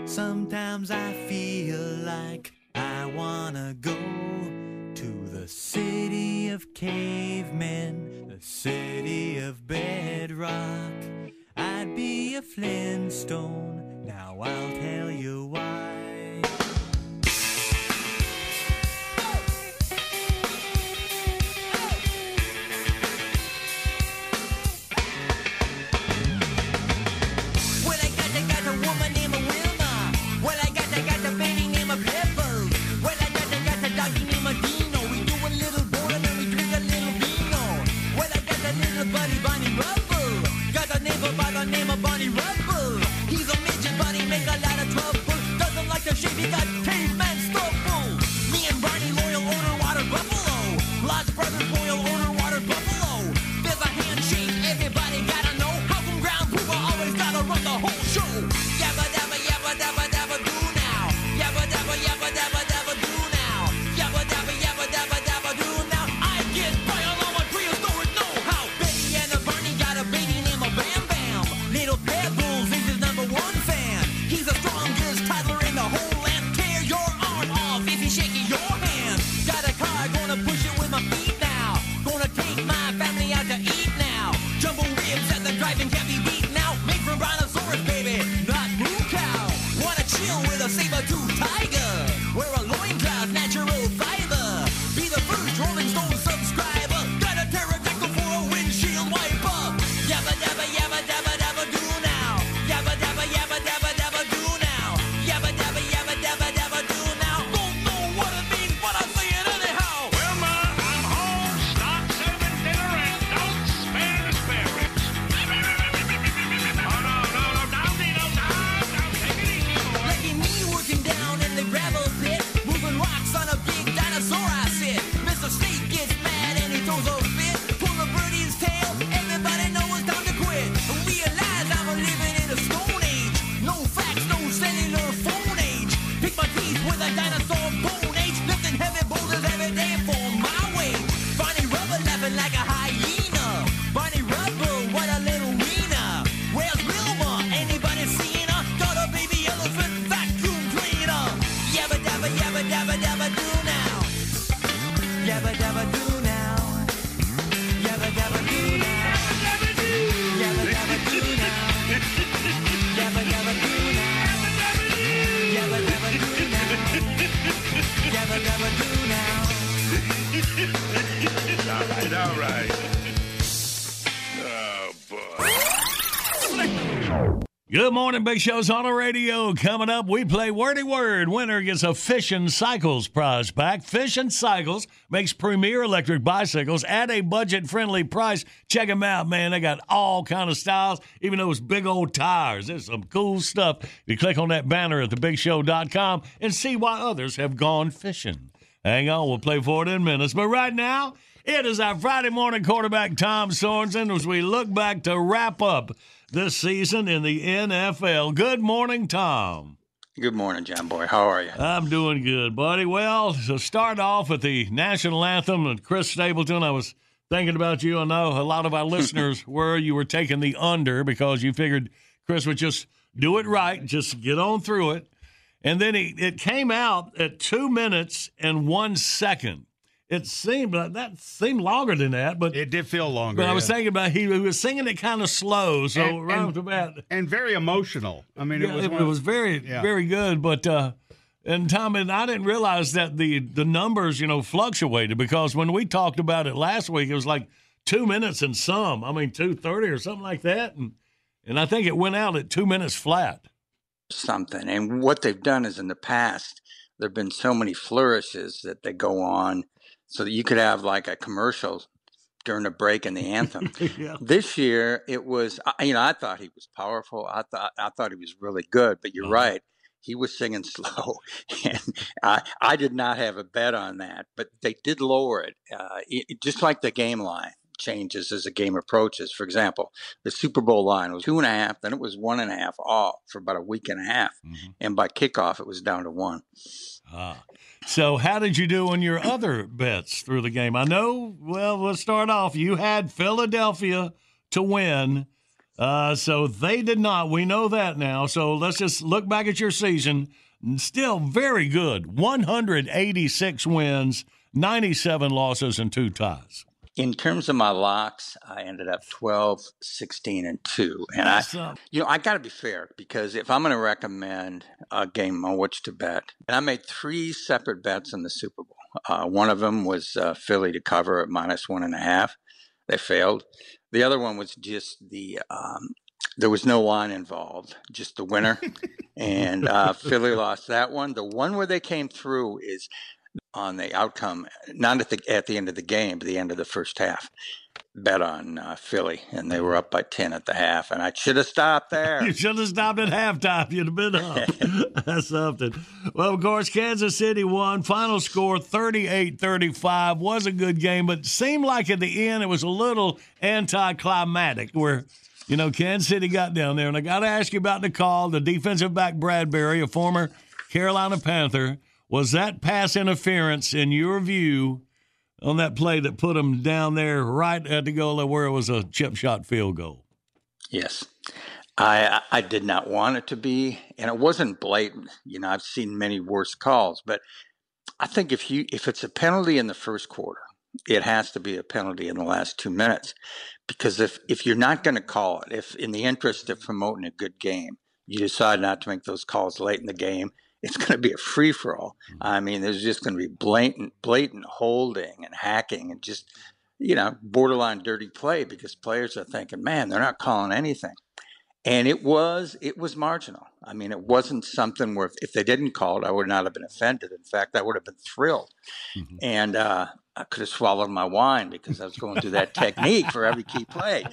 Speaker 31: Sometimes I feel like I wanna go to the city of cavemen, the city of bedrock. I'd be a Flintstone, now I'll tell you why. Name of Barney Rubble. He's a midget, but he make a lot of trouble. Doesn't like to shave, he got
Speaker 1: Good morning, Big Show's on the radio. Coming up, we play Wordy Word. Winner gets a Fish and Cycles prize pack. Fish and Cycles makes premier electric bicycles at a budget-friendly price. Check them out, man. They got all kind of styles, even those big old tires. There's some cool stuff. You click on that banner at thebigshow.com and see why others have gone fishing. Hang on, we'll play for it in minutes. But right now, it is our Friday morning quarterback, Tom Sorensen, as we look back to wrap up this season in the NFL. Good morning, Tom.
Speaker 32: Good morning, John Boy. How are you?
Speaker 1: I'm doing good, buddy. Well, to start off with the national anthem and Chris Stapleton, I was thinking about you. I know a lot of our listeners were. You were taking the under because you figured Chris would just do it right, just get on through it. And then he, it came out at two minutes and one second. It seemed like that seemed longer than that, but
Speaker 4: it did feel longer.
Speaker 1: But I was
Speaker 4: yeah.
Speaker 1: thinking about he, he was singing it kind of slow, so
Speaker 4: And-
Speaker 1: right
Speaker 4: and-
Speaker 1: off the bat,
Speaker 4: and very emotional. I mean,
Speaker 1: yeah,
Speaker 4: it was
Speaker 1: it,
Speaker 4: one of-
Speaker 1: was very
Speaker 4: yeah.
Speaker 1: very good. But uh, And Tom, and I didn't realize that the the numbers, you know, fluctuated because when we talked about it last week, it was like two minutes and some. I mean, two thirty or something like that, and and I think it went out at two minutes flat.
Speaker 32: something. And what they've done is in the past, there have been so many flourishes that they go on so that you could have like a commercial during a break in the anthem.
Speaker 1: yeah.
Speaker 32: This year, it was, you know, I thought he was powerful. I thought, I thought he was really good, but you're right. He was singing slow, and I, I did not have a bet on that. But they did lower it, uh, it, just like the game line changes as the game approaches. For example, the Super Bowl line was two and a half, then it was one and a half off for about a week and a half, and by kickoff it was down to one.
Speaker 1: Ah. So, how did you do on your other bets through the game? I know, well, let's start off. You had Philadelphia to win. Uh, so they did not. We know that now. So let's just look back at your season. Still very good 186 wins, 97 losses, and two ties.
Speaker 32: In terms of my locks, I ended up 12, 16, and 2. And I,
Speaker 1: Awesome.
Speaker 32: you know, I got to be fair because if I'm going to recommend a game on which to bet, and I made three separate bets in the Super Bowl. Uh, one of them was uh, Philly to cover at minus one and a half. They failed. The other one was just the, um, there was no line involved, just the winner. and uh, Philly lost that one. The one where they came through is on the outcome, not at the at the end of the game, but the end of the first half. Bet on uh, Philly, and they were up by ten at the half, and I should have stopped there.
Speaker 1: You should have stopped at halftime. You'd have been up. That's something. Well, of course, Kansas City won. Final score 38 35. Was a good game, but seemed like at the end it was a little anticlimactic where, you know, Kansas City got down there. And I got to ask you about the call. The defensive back, Bradberry, a former Carolina Panther, was that pass interference, in your view, on that play that put him down there right at the goal where it was a chip shot field goal?
Speaker 32: Yes. I I did not want it to be, and it wasn't blatant. You know, I've seen many worse calls, but I think if you if it's a penalty in the first quarter, it has to be a penalty in the last two minutes, because if if you're not going to call it, if in the interest of promoting a good game, you decide not to make those calls late in the game, it's going to be a free for all. Mm. I mean, there's just going to be blatant blatant holding and hacking and just mm. you know borderline dirty play because players are thinking, man, they're not calling anything and it was it was marginal. I mean, it wasn't something where if, if they didn't call it, I would not have been offended. In fact, I would have been thrilled, mm-hmm. and uh, I could have swallowed my wine because I was going through that technique for every key play.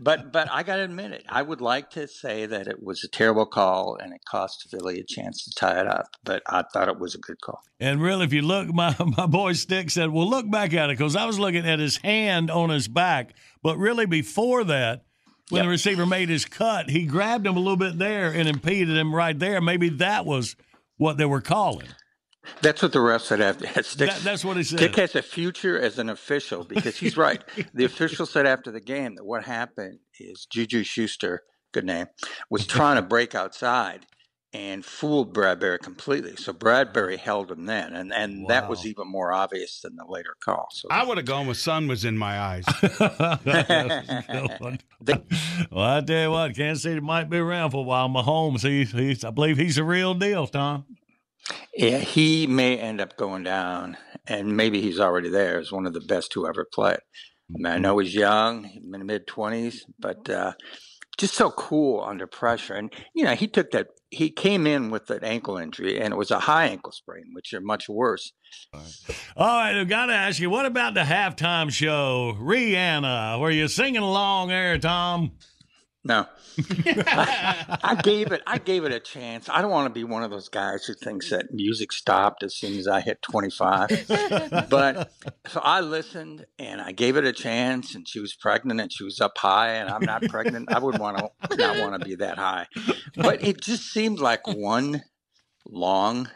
Speaker 32: But but I got to admit it. I would like to say that it was a terrible call and it cost Philly a chance to tie it up. But I thought it was a good call.
Speaker 1: And really, if you look, my, my boy Stick said, well, look back at it because I was looking at his hand on his back. But really, before that, when the receiver made his cut, he grabbed him a little bit there and impeded him right there. Maybe that was what they were calling.
Speaker 32: That's what the ref said after. That's,
Speaker 1: That- that's what he said.
Speaker 32: Dick has a future as an official because he's right. the official said after the game that what happened is Juju Schuster, good name, was trying to break outside and fooled Bradberry completely. So Bradberry held him then, and, and that was even more obvious than the later call. So
Speaker 33: I would have gone with sun was in my eyes.
Speaker 1: well, I tell you what, Kansas City might be around for a while. Mahomes, he, he's, I believe he's a real deal, Tom.
Speaker 32: Yeah, he may end up going down, and maybe he's already there as one of the best who ever played. I mean, I know he's young, in the mid twenties, but uh, just so cool under pressure. And you know, he took that. He came in with that ankle injury, and it was a high ankle sprain, which are much worse.
Speaker 1: All right, I've got to ask you, what about the halftime show, Rihanna? Were you singing along there, Tom?
Speaker 32: No, I, gave it. I gave it a chance. I don't want to be one of those guys who thinks that music stopped as soon as I hit twenty five. but so I listened and I gave it a chance. And she was pregnant and she was up high, and I'm not pregnant. I would want to not want to be that high. But it just seemed like one long,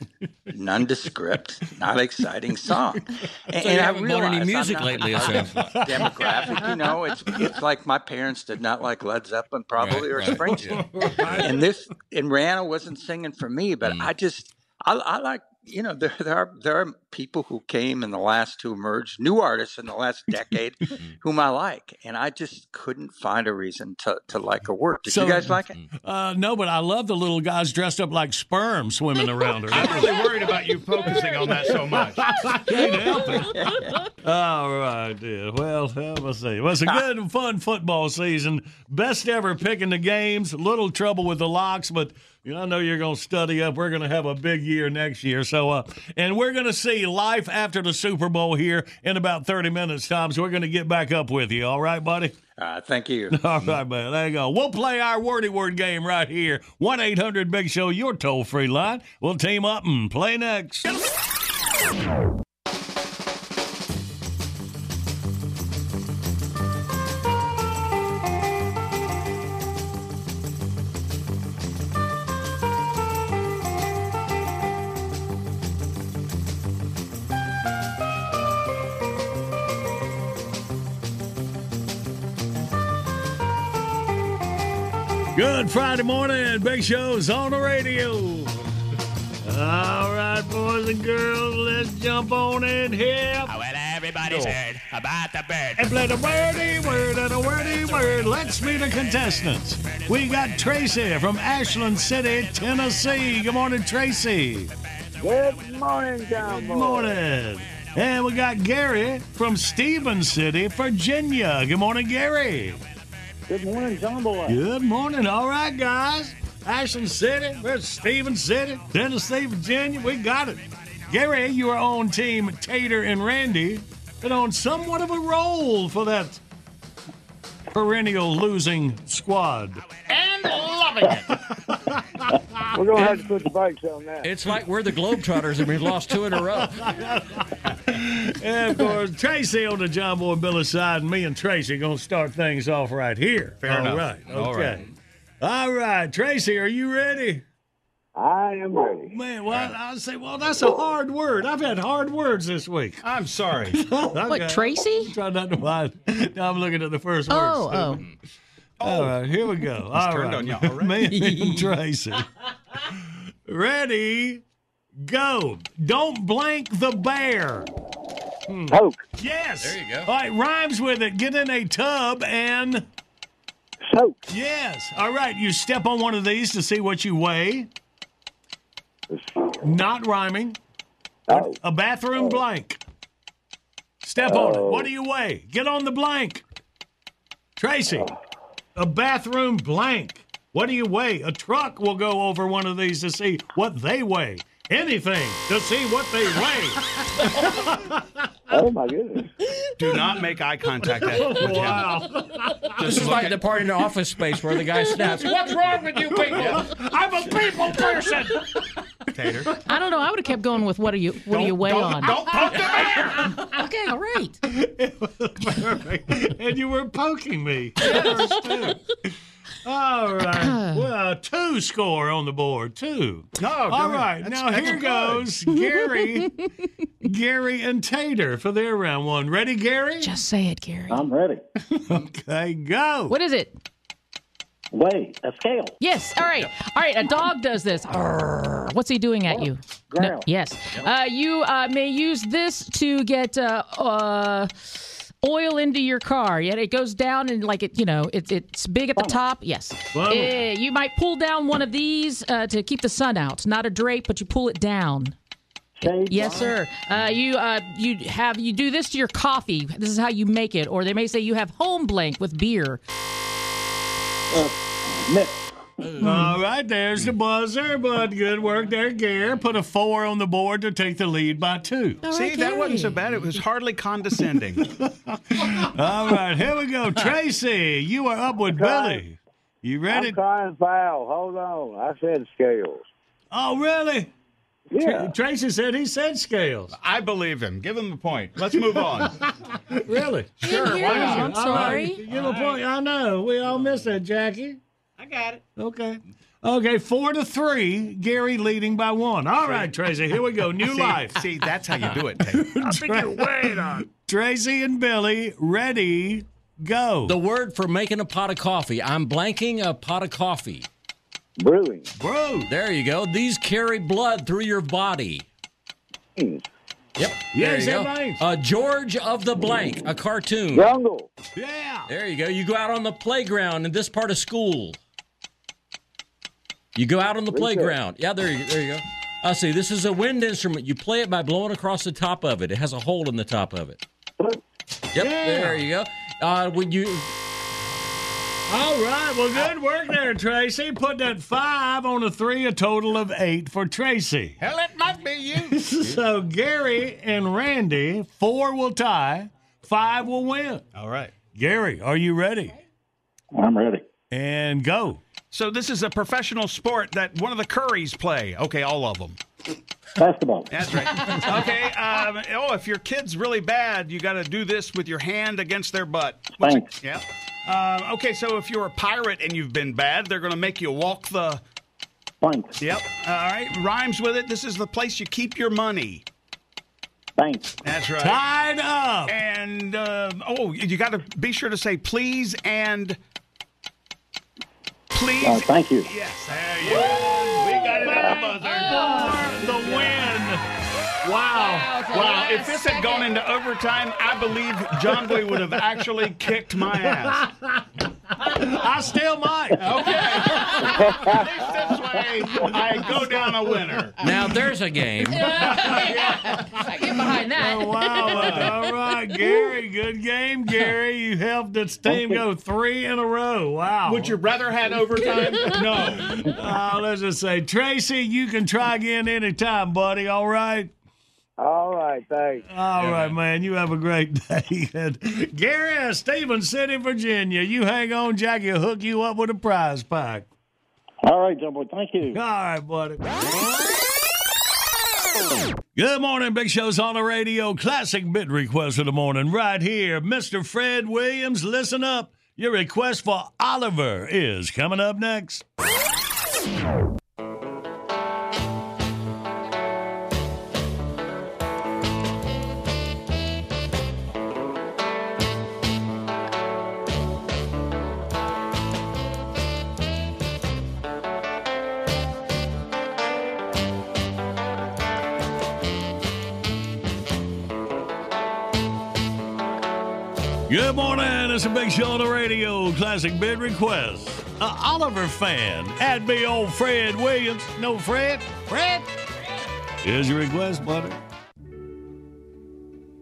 Speaker 32: nondescript, not exciting song. And,
Speaker 3: So
Speaker 32: and I
Speaker 3: haven't bought any
Speaker 32: realized I'm
Speaker 3: music
Speaker 32: not
Speaker 3: lately,
Speaker 32: demographic. You know, it's it's like my parents did not like Led Zeppelin, probably,
Speaker 3: Right,
Speaker 32: or
Speaker 3: right,
Speaker 32: Springsteen. And this and Rihanna wasn't singing for me, but
Speaker 3: Mm.
Speaker 32: I just I, I like you know, there, there are there are people who came in the last to emerge, new artists in the last decade, whom I like, and I just couldn't find a reason to, to like a work. Did
Speaker 1: So-
Speaker 32: you guys like it?
Speaker 1: Uh, no, but I love the little guys dressed up like sperm swimming around her.
Speaker 4: I'm really worried about you focusing on that so much.
Speaker 1: Can't help it. All right, dear. Well, let me see. It was a good and fun football season. Best ever picking the games. Little trouble with the locks, but you know, I know you're going to study up. We're going to have a big year next year. So, uh, and we're going to see life after the Super Bowl here in about 30 minutes, Tom. So we're going to get back up with you. All right, buddy?
Speaker 32: Uh, thank you.
Speaker 1: All right, man. There you go. We'll play our wordy word game right here. 1 800 Big Show, your toll free line. We'll team up and play next. Good Friday morning. Big Show's on the radio. All right, boys and girls, let's jump on in here.
Speaker 19: Oh, well, everybody's
Speaker 1: Go.
Speaker 19: heard about the bird.
Speaker 1: And play the wordy word and a wordy word. Let's meet the contestants. We got Tracy from Ashland City, Tennessee. Good morning, Tracy.
Speaker 34: Good morning, John.
Speaker 1: Good morning. And we got Gary from Stephens City, Virginia. Good morning, Gary.
Speaker 34: Good morning, John Boy.
Speaker 1: Good morning. All right, guys. Ashland City, there's Stephens City, Tennessee, Virginia. We got it. Gary, you are on team Tater and Randy, but on somewhat of a roll for that perennial losing squad.
Speaker 30: And loving it.
Speaker 34: We're going to have to put the brakes on that.
Speaker 3: It's like we're the Globetrotters and we've lost two in a row.
Speaker 1: And of course, Tracy on the John Boy Billy side, and me and Tracy are going to start things off right here.
Speaker 4: Fair
Speaker 1: All
Speaker 4: enough.
Speaker 1: right. Okay.
Speaker 4: All right.
Speaker 1: All right. Tracy, are you ready?
Speaker 34: I am ready.
Speaker 1: Man, well, I say, well, that's a hard word. I've had hard words this week.
Speaker 4: I'm sorry.
Speaker 1: What,
Speaker 5: Tracy?
Speaker 1: Try not to mind. Now I'm looking at the first word.
Speaker 5: Oh, oh.
Speaker 1: All right, oh. here we go. All
Speaker 4: turned
Speaker 1: right.
Speaker 4: on y'all already.
Speaker 1: Me and Tracy. Ready, go. Don't blank the bear. Hmm.
Speaker 34: Poke.
Speaker 1: Yes.
Speaker 3: There you go.
Speaker 1: All right, rhymes with it. Get in a tub and.
Speaker 34: Soak.
Speaker 1: Yes. All right, you step on one of these to see what you weigh. Not rhyming.
Speaker 34: Oh.
Speaker 1: A bathroom oh. blank. Step on it. What do oh. you weigh? Get on the blank. Tracy, oh. a bathroom blank. What do you weigh? A truck will go over one of these to see what they weigh. Anything to see what they weigh.
Speaker 34: Oh, my goodness.
Speaker 4: Do not make eye contact with him.
Speaker 1: wow.
Speaker 3: This is like the part in the office space where the guy snaps.
Speaker 30: What's wrong with you people? I'm a people person.
Speaker 4: Tater.
Speaker 5: I don't know. I would have kept going with what are you what do you weigh
Speaker 4: don't,
Speaker 5: on?
Speaker 4: Don't poke the bear.
Speaker 5: Okay, all right.
Speaker 1: Perfect. And you were poking me. All right. Well, two score on the board. Two.
Speaker 4: No,
Speaker 1: All
Speaker 4: go
Speaker 1: right. Now
Speaker 4: That's-
Speaker 1: here
Speaker 4: that's
Speaker 1: goes Gary, Gary and Tater for their round one. Ready, Gary?
Speaker 5: Just say it, Gary.
Speaker 34: I'm ready.
Speaker 1: Okay, go.
Speaker 5: What is it?
Speaker 34: Weigh. A scale.
Speaker 5: Yes. All right. All right. A dog does this. What's he doing at you? No, yes. Uh, you uh, may use this to get uh, uh, oil into your car. Yet it goes down and like it, you know, it, it's big at the top. Yes. Uh, you might pull down one of these uh, to keep the sun out. Not a drape, but you pull it down.
Speaker 34: Shade.
Speaker 5: Yes, sir. Uh, you uh, you have you do this to your coffee. This is how you make it. Or they may say you have home blank with beer.
Speaker 34: Uh,
Speaker 1: All right, there's the buzzer, but good work there, Gary. Put a four on the board to take the lead by two.
Speaker 5: All
Speaker 4: See,
Speaker 5: right,
Speaker 4: that wasn't so bad. It was hardly condescending.
Speaker 1: All right, here we go. Tracy, you are up with Billy. You ready?
Speaker 34: I'm crying foul. Hold on. I said scales.
Speaker 1: Oh, really?
Speaker 34: Yeah.
Speaker 1: Tr- Tracy said he said scales.
Speaker 4: I believe him. Give him a point. Let's move on.
Speaker 1: Really?
Speaker 5: Sure, why not? I'm
Speaker 1: All right,
Speaker 5: sorry.
Speaker 1: Give a point. I know. We all missed that, Jackie.
Speaker 30: I got it.
Speaker 1: Okay. Okay, four to three. Gary leading by one. All right, Tracy, here we go. New
Speaker 4: see,
Speaker 1: life.
Speaker 4: see, that's how you do it, Tater.
Speaker 30: I think you're way on.
Speaker 1: Tracy and Billy, ready, go.
Speaker 3: The word for making a pot of coffee. I'm blanking a pot of coffee.
Speaker 34: Brewing.
Speaker 1: Bro.
Speaker 3: There you go. These carry blood through your body.
Speaker 34: Lanes.
Speaker 3: Yep.
Speaker 1: Yeah,
Speaker 3: there you go.
Speaker 1: Lanes.
Speaker 3: Uh, George of the Blank, a cartoon.
Speaker 34: Jungle.
Speaker 1: Yeah.
Speaker 3: There you go. You go out on the playground in this part of school. You go out on the
Speaker 34: Recess.
Speaker 3: playground. Yeah, there you there you go. I see. This is a wind instrument. You play it by blowing across the top of it. It has a hole in the top of it. Yep. There you go. Uh, when you
Speaker 1: All right. Well, good oh. work there, Tracy. Put that five on a three, a total of eight for Tracy.
Speaker 30: Hell, it might be you.
Speaker 1: so Gary and Randy, four will tie, five will win.
Speaker 4: All right.
Speaker 1: Gary, are you ready?
Speaker 34: I'm ready.
Speaker 1: And go.
Speaker 4: So this is a professional sport that one of the Currys play. Okay, all of them.
Speaker 34: Basketball.
Speaker 4: That's right. okay. Um, oh, if your kid's really bad, you got to do this with your hand against their butt. What's it-
Speaker 34: Thanks.
Speaker 4: Yeah. Um, okay, so if you're a pirate and you've been bad, they're going to make you walk the.
Speaker 34: Thanks.
Speaker 4: Yep. All right. Rhymes with it. This is the place you keep your money.
Speaker 34: Thanks.
Speaker 4: That's right.
Speaker 1: Tied up.
Speaker 4: And uh, oh, you got to be sure to say please and please.
Speaker 34: Uh, thank you.
Speaker 4: Yes. There you go. We got it at the buzzer.
Speaker 1: For the win. Wow.
Speaker 4: Wow, if this had gone into overtime, I believe John Boy would have actually kicked my ass.
Speaker 1: I still might.
Speaker 4: Okay. At least this way, I go down a winner.
Speaker 3: now there's a game. yeah.
Speaker 5: I get behind that.
Speaker 1: Oh, wow. All right, Gary. Good game, Gary. You helped this team go three in a row. Wow.
Speaker 4: Would your brother had overtime? No.
Speaker 1: Uh, let's just say, Tracy, you can try again anytime, buddy. All right.
Speaker 34: All right, thanks.
Speaker 1: All right, man. You have a great day. And Gary, Stephen City, Virginia. You hang on, Jackie. will hook you up with a prize pack.
Speaker 34: All right, John Boy. Thank you.
Speaker 1: All right, buddy. Good morning, Big Show's on the radio. Classic bit request of the morning right here. Mr. Fred Williams, listen up. Your request for Oliver is coming up next. It's a big show on the radio. Classic bid request. Oliver fan. Add me old Fred Williams. No, Fred? Fred? Here's your request, buddy.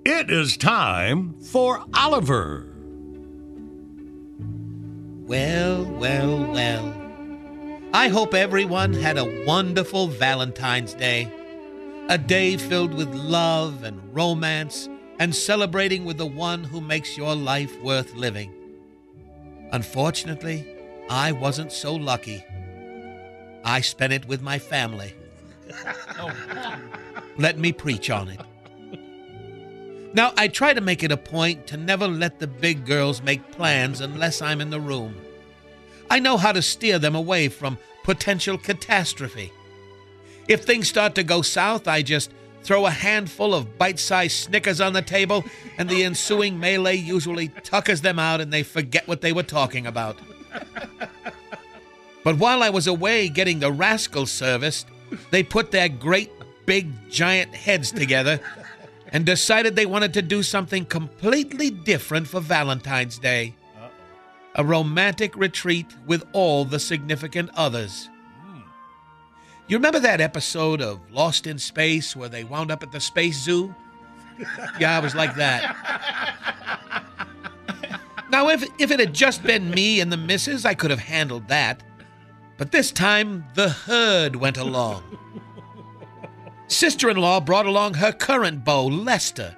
Speaker 1: It is time for Oliver.
Speaker 2: Well, well, well. I hope everyone had a wonderful Valentine's Day. A day filled with love and romance and celebrating with the one who makes your life worth living. Unfortunately, I wasn't so lucky. I spent it with my family. Let me preach on it. Now, I try to make it a point to never let the big girls make plans unless I'm in the room. I know how to steer them away from potential catastrophe. If things start to go south, I just throw a handful of bite sized Snickers on the table, and the ensuing melee usually tuckers them out and they forget what they were talking about. But while I was away getting the rascals serviced, they put their great, big, giant heads together and decided they wanted to do something completely different for Valentine's Day a romantic retreat with all the significant others. You remember that episode of Lost in Space where they wound up at the Space Zoo? Yeah, I was like that. Now, if, if it had just been me and the missus, I could have handled that. But this time, the herd went along. Sister in law brought along her current beau, Lester.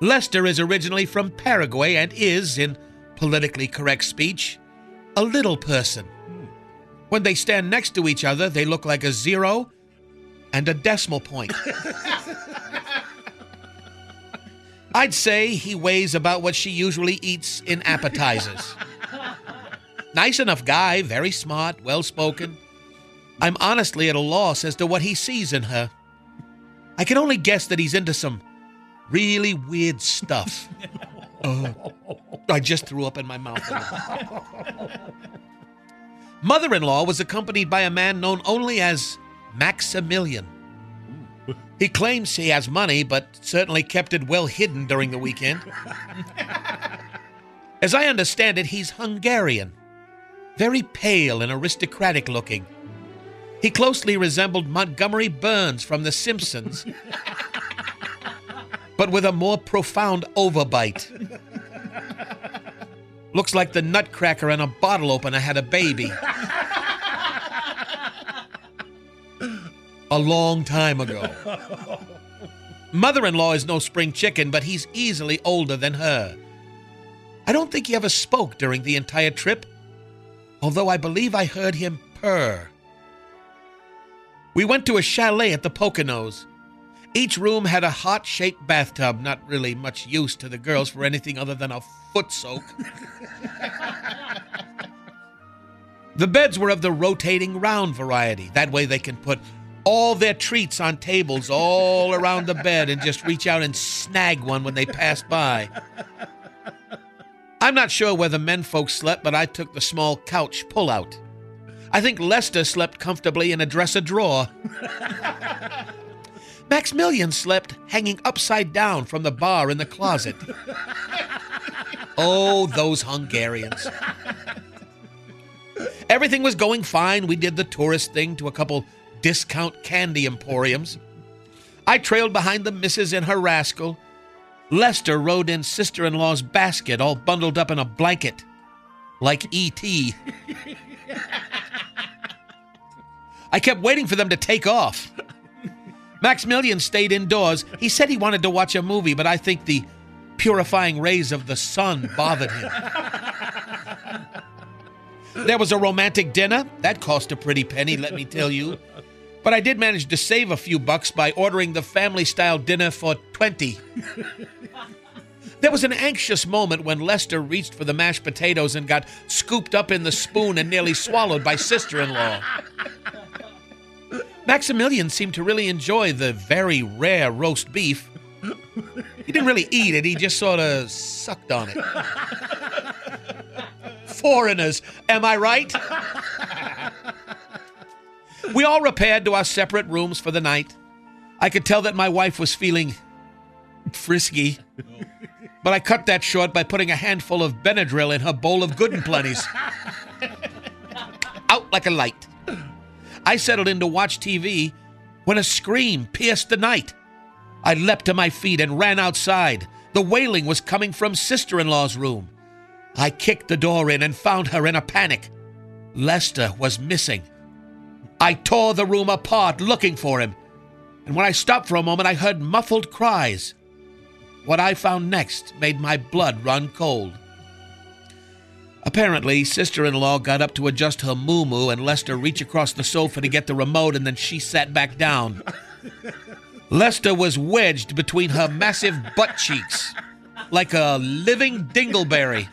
Speaker 2: Lester is originally from Paraguay and is, in politically correct speech, a little person. When they stand next to each other, they look like a zero and a decimal point. I'd say he weighs about what she usually eats in appetizers. Nice enough guy, very smart, well spoken. I'm honestly at a loss as to what he sees in her. I can only guess that he's into some really weird stuff. Oh, I just threw up in my mouth. Mother in law was accompanied by a man known only as Maximilian. He claims he has money, but certainly kept it well hidden during the weekend. As I understand it, he's Hungarian, very pale and aristocratic looking. He closely resembled Montgomery Burns from The Simpsons, but with a more profound overbite. Looks like the nutcracker and a bottle opener had a baby. A long time ago. Mother in law is no spring chicken, but he's easily older than her. I don't think he ever spoke during the entire trip, although I believe I heard him purr. We went to a chalet at the Poconos. Each room had a heart shaped bathtub, not really much use to the girls for anything other than a foot soak. the beds were of the rotating round variety. That way they can put all their treats on tables all around the bed and just reach out and snag one when they pass by. I'm not sure where the men folks slept, but I took the small couch pull out. I think Lester slept comfortably in a dresser drawer. Maximilian slept hanging upside down from the bar in the closet. Oh, those Hungarians. Everything was going fine. We did the tourist thing to a couple discount candy emporiums. I trailed behind the missus in her rascal. Lester rode in sister in law's basket, all bundled up in a blanket, like E.T. I kept waiting for them to take off. Maximilian stayed indoors. He said he wanted to watch a movie, but I think the purifying rays of the sun bothered him. There was a romantic dinner. That cost a pretty penny, let me tell you. But I did manage to save a few bucks by ordering the family style dinner for 20. There was an anxious moment when Lester reached for the mashed potatoes and got scooped up in the spoon and nearly swallowed by sister in law. Maximilian seemed to really enjoy the very rare roast beef. He didn't really eat it, he just sort of sucked on it. Foreigners, am I right? We all repaired to our separate rooms for the night. I could tell that my wife was feeling frisky, but I cut that short by putting a handful of Benadryl in her bowl of good and plenties. Out like a light. I settled in to watch TV when a scream pierced the night. I leapt to my feet and ran outside. The wailing was coming from sister in law's room. I kicked the door in and found her in a panic. Lester was missing. I tore the room apart looking for him. And when I stopped for a moment, I heard muffled cries. What I found next made my blood run cold. Apparently, sister in law got up to adjust her moo and Lester reached across the sofa to get the remote, and then she sat back down. Lester was wedged between her massive butt cheeks like a living dingleberry.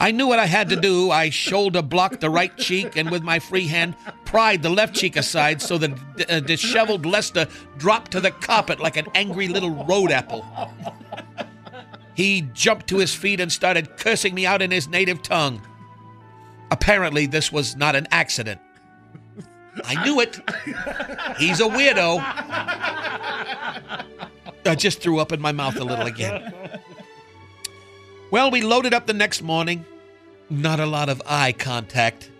Speaker 2: I knew what I had to do. I shoulder blocked the right cheek and with my free hand pried the left cheek aside so that uh, disheveled Lester dropped to the carpet like an angry little road apple. He jumped to his feet and started cursing me out in his native tongue. Apparently, this was not an accident. I knew it. He's a weirdo. I just threw up in my mouth a little again. Well, we loaded up the next morning. Not a lot of eye contact.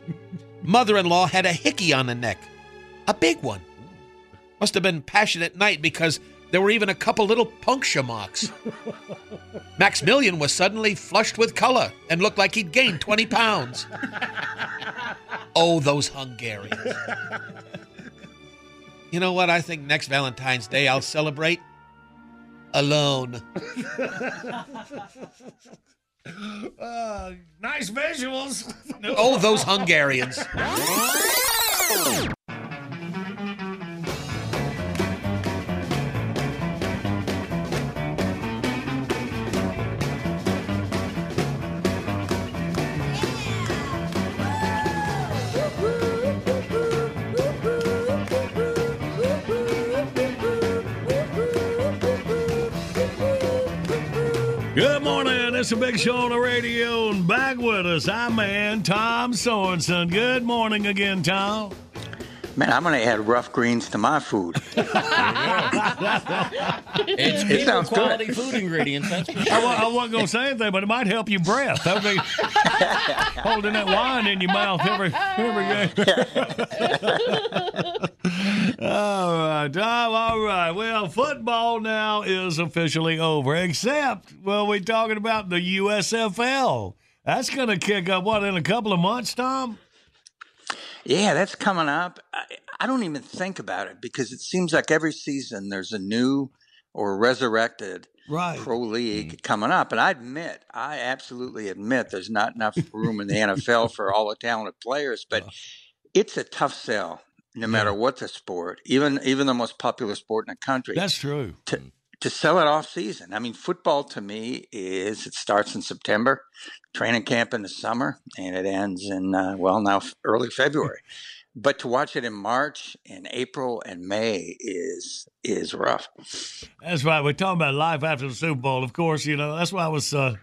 Speaker 2: Mother in law had a hickey on the neck, a big one. Must have been passionate night because there were even a couple little puncture marks. Maximilian was suddenly flushed with color and looked like he'd gained 20 pounds. Oh, those Hungarians. You know what? I think next Valentine's Day I'll celebrate alone.
Speaker 1: Uh, nice visuals.
Speaker 2: Oh, those Hungarians.
Speaker 1: Good morning. It's a big show on the radio, and back with us, our man Tom Sorensen. Good morning again, Tom.
Speaker 32: Man, I'm going to add Ruff Greens to my food.
Speaker 3: It's
Speaker 32: It
Speaker 3: people
Speaker 32: sounds good.
Speaker 3: quality food ingredients. That's for sure.
Speaker 1: I, wa- I wasn't going to say anything, but it might help your breath. That'll be holding that wine in your mouth every every game. all right, Tom, all right. Well, football now is officially over, except, well, we're talking about the USFL. That's going to kick up, what, in a couple of months, Tom?
Speaker 32: Yeah, that's coming up. I, I don't even think about it because it seems like every season there's a new or resurrected
Speaker 1: Right.
Speaker 32: pro league mm-hmm. coming up. And I admit, I absolutely admit there's not enough room in the NFL for all the talented players, but it's a tough sell no matter what the sport, even even the most popular sport in the country.
Speaker 1: That's true.
Speaker 32: To, mm. to sell it off season. I mean, football to me is it starts in September, training camp in the summer, and it ends in uh, well now early February. But to watch it in March and April and May is is rough.
Speaker 1: That's right. We're talking about life after the Super Bowl. Of course, you know, that's why I was uh,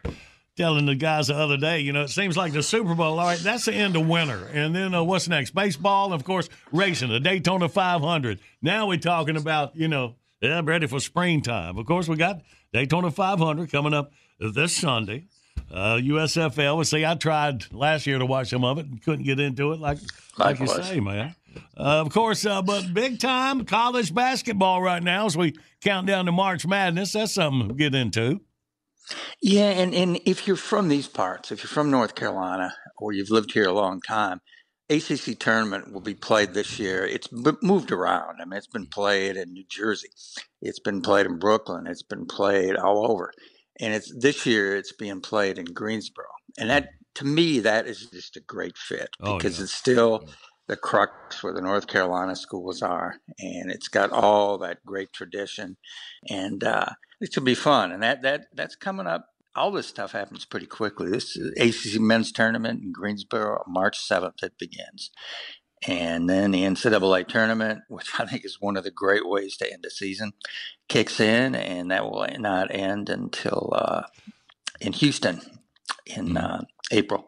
Speaker 1: telling the guys the other day, you know, it seems like the Super Bowl, all right, that's the end of winter. And then uh, what's next? Baseball, of course, racing, the Daytona 500. Now we're talking about, you know, yeah, I'm ready for springtime. Of course, we got Daytona 500 coming up this Sunday. Uh, USFL. Well, see, I tried last year to watch some of it and couldn't get into it, like like you say, man. Uh, of course, uh, but big time college basketball right now as we count down to March Madness. That's something to get into.
Speaker 32: Yeah, and, and if you're from these parts, if you're from North Carolina or you've lived here a long time, ACC tournament will be played this year. It's b- moved around. I mean, it's been played in New Jersey, it's been played in Brooklyn, it's been played all over, and it's this year it's being played in Greensboro, and that to me that is just a great fit
Speaker 1: Oh,
Speaker 32: because
Speaker 1: yeah.
Speaker 32: it's still the crux where the North Carolina schools are, and it's got all that great tradition, and uh, it should be fun. And that that that's coming up. All this stuff happens pretty quickly. This is ACC men's tournament in Greensboro, March seventh. It begins, and then the NCAA tournament, which I think is one of the great ways to end a season, kicks in, and that will not end until uh, in Houston in uh, April.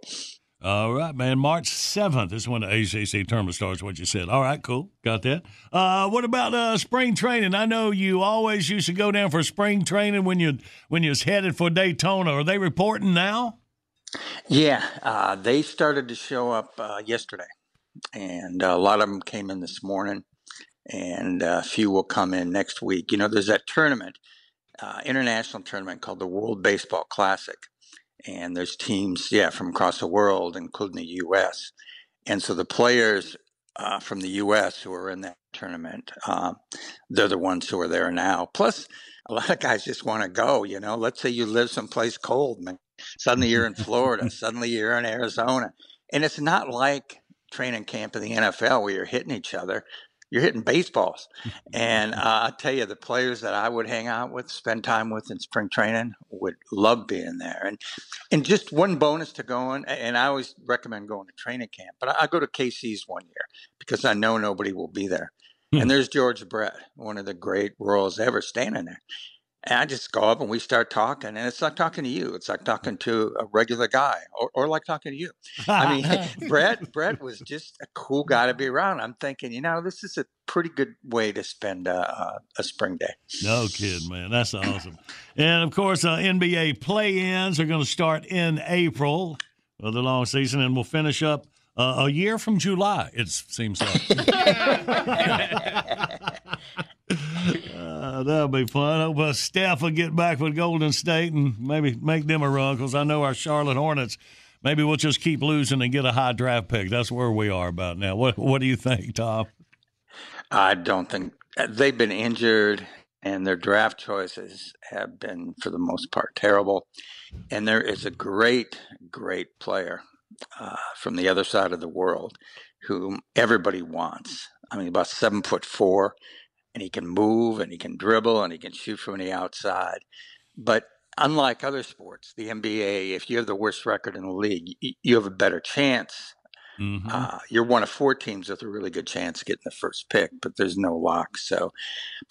Speaker 1: All right, man. March 7th is when the ACC tournament starts, what you said. All right, cool. Got that. Uh, what about uh, spring training? I know you always used to go down for spring training when you when you was headed for Daytona. Are they reporting now?
Speaker 32: Yeah, uh, they started to show up uh, yesterday, and a lot of them came in this morning, and uh, a few will come in next week. You know, there's that tournament, uh, international tournament called the World Baseball Classic, and there's teams, yeah, from across the world, including the U.S. And so the players uh, from the U.S. who are in that tournament, um, they're the ones who are there now. Plus, a lot of guys just want to go. You know, let's say you live someplace cold, man. Suddenly you're in Florida. suddenly you're in Arizona, and it's not like training camp in the NFL where you're hitting each other. You're hitting baseballs, and uh, I tell you, the players that I would hang out with, spend time with in spring training, would love being there. And and just one bonus to going, and I always recommend going to training camp, but I, I go to KC's one year because I know nobody will be there. And there's George Brett, one of the great Royals ever, standing there. And I just go up and we start talking, and it's like talking to you. It's like talking to a regular guy, or, or like talking to you. I mean, Brett Brett was just a cool guy to be around. I'm thinking, you know, this is a pretty good way to spend uh, uh, a spring day.
Speaker 1: No kid, man. That's awesome. And of course, uh, NBA play-ins are going to start in April of the long season, and we'll finish up uh, a year from July. It seems like. Uh, that'll be fun. Hope uh, Steph will get back with Golden State and maybe make them a run because I know our Charlotte Hornets. Maybe we'll just keep losing and get a high draft pick. That's where we are about now. What What do you think, Tom?
Speaker 32: I don't think uh, they've been injured, and their draft choices have been, for the most part, terrible. And there is a great, great player uh, from the other side of the world whom everybody wants. I mean, about seven foot four, and he can move, and he can dribble, and he can shoot from the outside. But unlike other sports, the NBA, if you have the worst record in the league, you have a better chance uh, you're one of four teams with a really good chance of getting the first pick, but there's no lock. So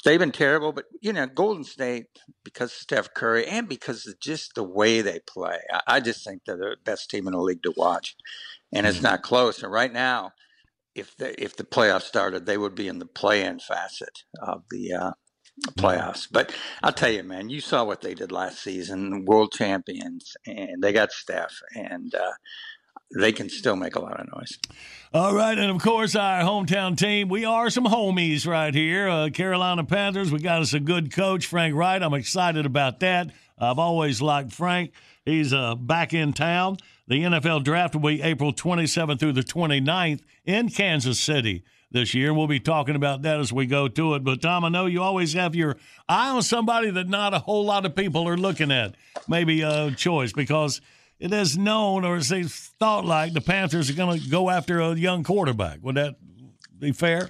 Speaker 32: they've been terrible. But you know, Golden State, because of Steph Curry and because of just the way they play, I, I just think they're the best team in the league to watch, and it's not close. And right now, if the if the playoffs started, they would be in the play-in facet of the uh, playoffs. But I'll tell you, man, you saw what they did last season, world champions, and they got Steph, and uh, they can still make a lot of noise.
Speaker 1: All right, and of course, our hometown team. We are some homies right here. Uh, Carolina Panthers. We got us a good coach, Frank Reich. I'm excited about that. I've always liked Frank. He's uh, back in town. The NFL draft will be April 27th through the 29th in Kansas City this year. We'll be talking about that as we go to it. But, Tom, I know you always have your eye on somebody that not a whole lot of people are looking at. Maybe a choice because it is known or it's thought like the Panthers are going to go after a young quarterback. Would that be fair?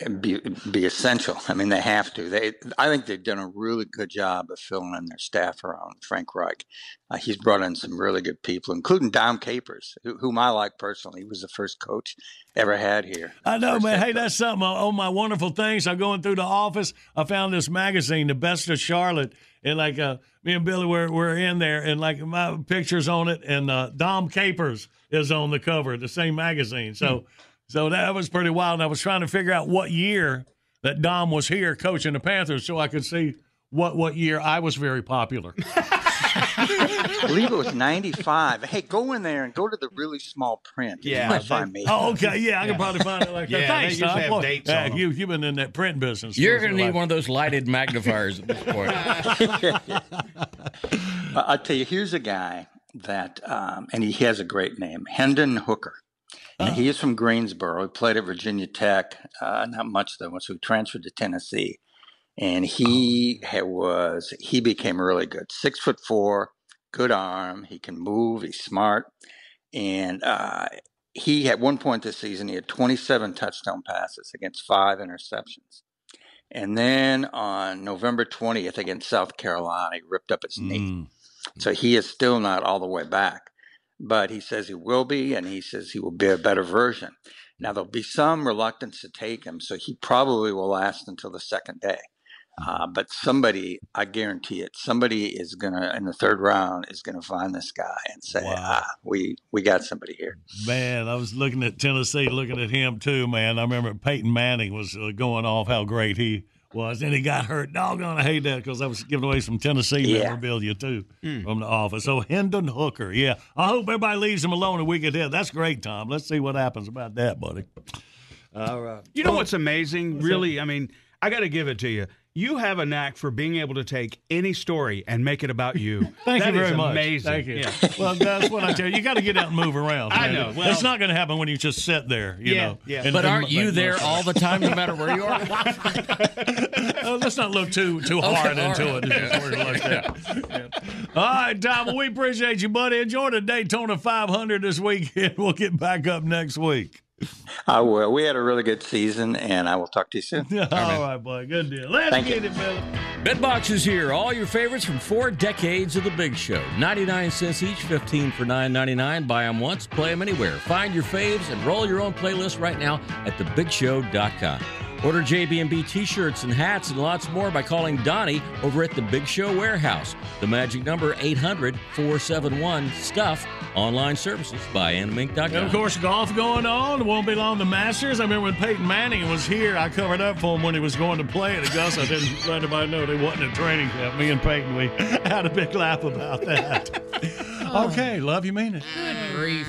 Speaker 32: And be be essential. I mean, they have to. They, I think they've done a really good job of filling in their staff around Frank Reich. Uh, he's brought in some really good people, including Dom Capers, who, whom I like personally. He was the first coach ever had here.
Speaker 1: I know, man. Hey, that's something on on my wonderful things. I'm going through the office. I found this magazine, The Best of Charlotte, and like uh, me and Billy were were in there, and like my pictures on it, and uh, Dom Capers is on the cover, the same magazine. So, so that was pretty wild. And I was trying to figure out what year that Dom was here coaching the Panthers, so I could see what what year I was very popular.
Speaker 32: I believe it was 95. Hey, go in there and go to the really small print. You
Speaker 1: Yeah,
Speaker 32: might find me.
Speaker 1: Oh, okay. Yeah, I can probably find it like that.
Speaker 3: Yeah,
Speaker 1: Thanks,
Speaker 3: they usually
Speaker 1: Tom.
Speaker 3: have
Speaker 1: Boy,
Speaker 3: dates
Speaker 1: yeah,
Speaker 3: on 'em.
Speaker 1: you, you've been in that print business.
Speaker 3: You're going to need
Speaker 1: like-
Speaker 3: one of those lighted magnifiers at this point.
Speaker 32: I'll tell you, here's a guy that, um, and he has a great name, Hendon Hooker. And he is from Greensboro. He played at Virginia Tech, uh, not much though, so he transferred to Tennessee. And he had, was he became really good. Six foot four, good arm. He can move. He's smart. And uh, he at one point this season he had 27 touchdown passes against five interceptions. And then on November 20th against South Carolina, he ripped up his knee. So he is still not all the way back, but he says he will be, and he says he will be a better version. Now, there'll be some reluctance to take him, so he probably will last until the second day. Uh, but somebody, I guarantee it, somebody is gonna in the third round is gonna find this guy and say, "Ah, we we got somebody here."
Speaker 1: Man, I was looking at Tennessee, looking at him too, man. I remember Peyton Manning was uh, going off how great he was. Then he got hurt. Doggone, I hate that because I was giving away some Tennessee
Speaker 32: Yeah.
Speaker 1: memorabilia too hmm. from the office. So Hendon Hooker, yeah. I hope everybody leaves him alone a week ahead. That's great, Tom. Let's see what happens about that, buddy. All right.
Speaker 4: You know what's amazing? really, I mean, I got to give it to you. You have a knack for being able to take any story and make it about you.
Speaker 1: Thank
Speaker 4: That
Speaker 1: you very
Speaker 4: is
Speaker 1: much.
Speaker 4: Amazing.
Speaker 1: Thank you.
Speaker 4: Yeah.
Speaker 1: Well, that's what I tell you. You got to get out and move around.
Speaker 4: I know. Well-
Speaker 1: it's not going to happen when you just sit there. You
Speaker 4: Yeah,
Speaker 1: know.
Speaker 4: yeah.
Speaker 1: and-
Speaker 3: But aren't you
Speaker 1: make
Speaker 3: there
Speaker 1: nothing.
Speaker 3: all the time, no matter where you are?
Speaker 1: Uh, let's not look too too
Speaker 3: Okay,
Speaker 1: hard
Speaker 3: all
Speaker 1: into
Speaker 3: right.
Speaker 1: it. Just word like that. Yeah. All right, Tom. Well, we appreciate you, buddy. Enjoy the Daytona 500 this weekend. We'll get back up next week.
Speaker 32: I will. We had a really good season, and I will talk to you soon.
Speaker 1: All right, boy. Good deal. Let's
Speaker 32: Thank
Speaker 1: get
Speaker 32: you.
Speaker 1: it, Billy.
Speaker 3: Bedbox is here. All your favorites from four decades of the Big Show. 99 cents each, 15 for 9.99. Buy them once, play them anywhere. Find your faves and roll your own playlist right now at thebigshow.com. Order JB&B t-shirts and hats and lots more by calling Donnie over at the Big Show Warehouse. The magic number 800-471-STUFF. Online services by animink.com.
Speaker 1: And of course, golf going on. It won't be long. The Masters. I remember when Peyton Manning was here, I covered up for him when he was going to play at Augusta. I didn't let anybody know they wasn't a training camp. Me and Peyton, we had a big laugh about that. Oh. okay, love you, mean it.
Speaker 35: Good grief.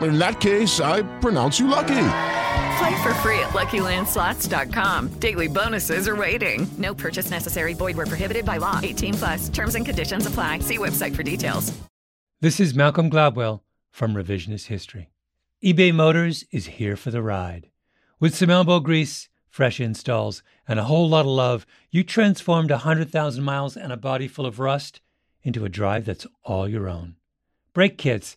Speaker 29: In that case, I pronounce you lucky.
Speaker 36: Play for free at LuckyLandSlots.com. Daily bonuses are waiting. No purchase necessary. Void where prohibited by law. 18 plus. Terms and conditions apply. See website for details.
Speaker 37: This is Malcolm Gladwell from Revisionist History. eBay Motors is here for the ride. With some elbow grease, fresh installs, and a whole lot of love, you transformed 100,000 miles and a body full of rust into a drive that's all your own. Brake kits,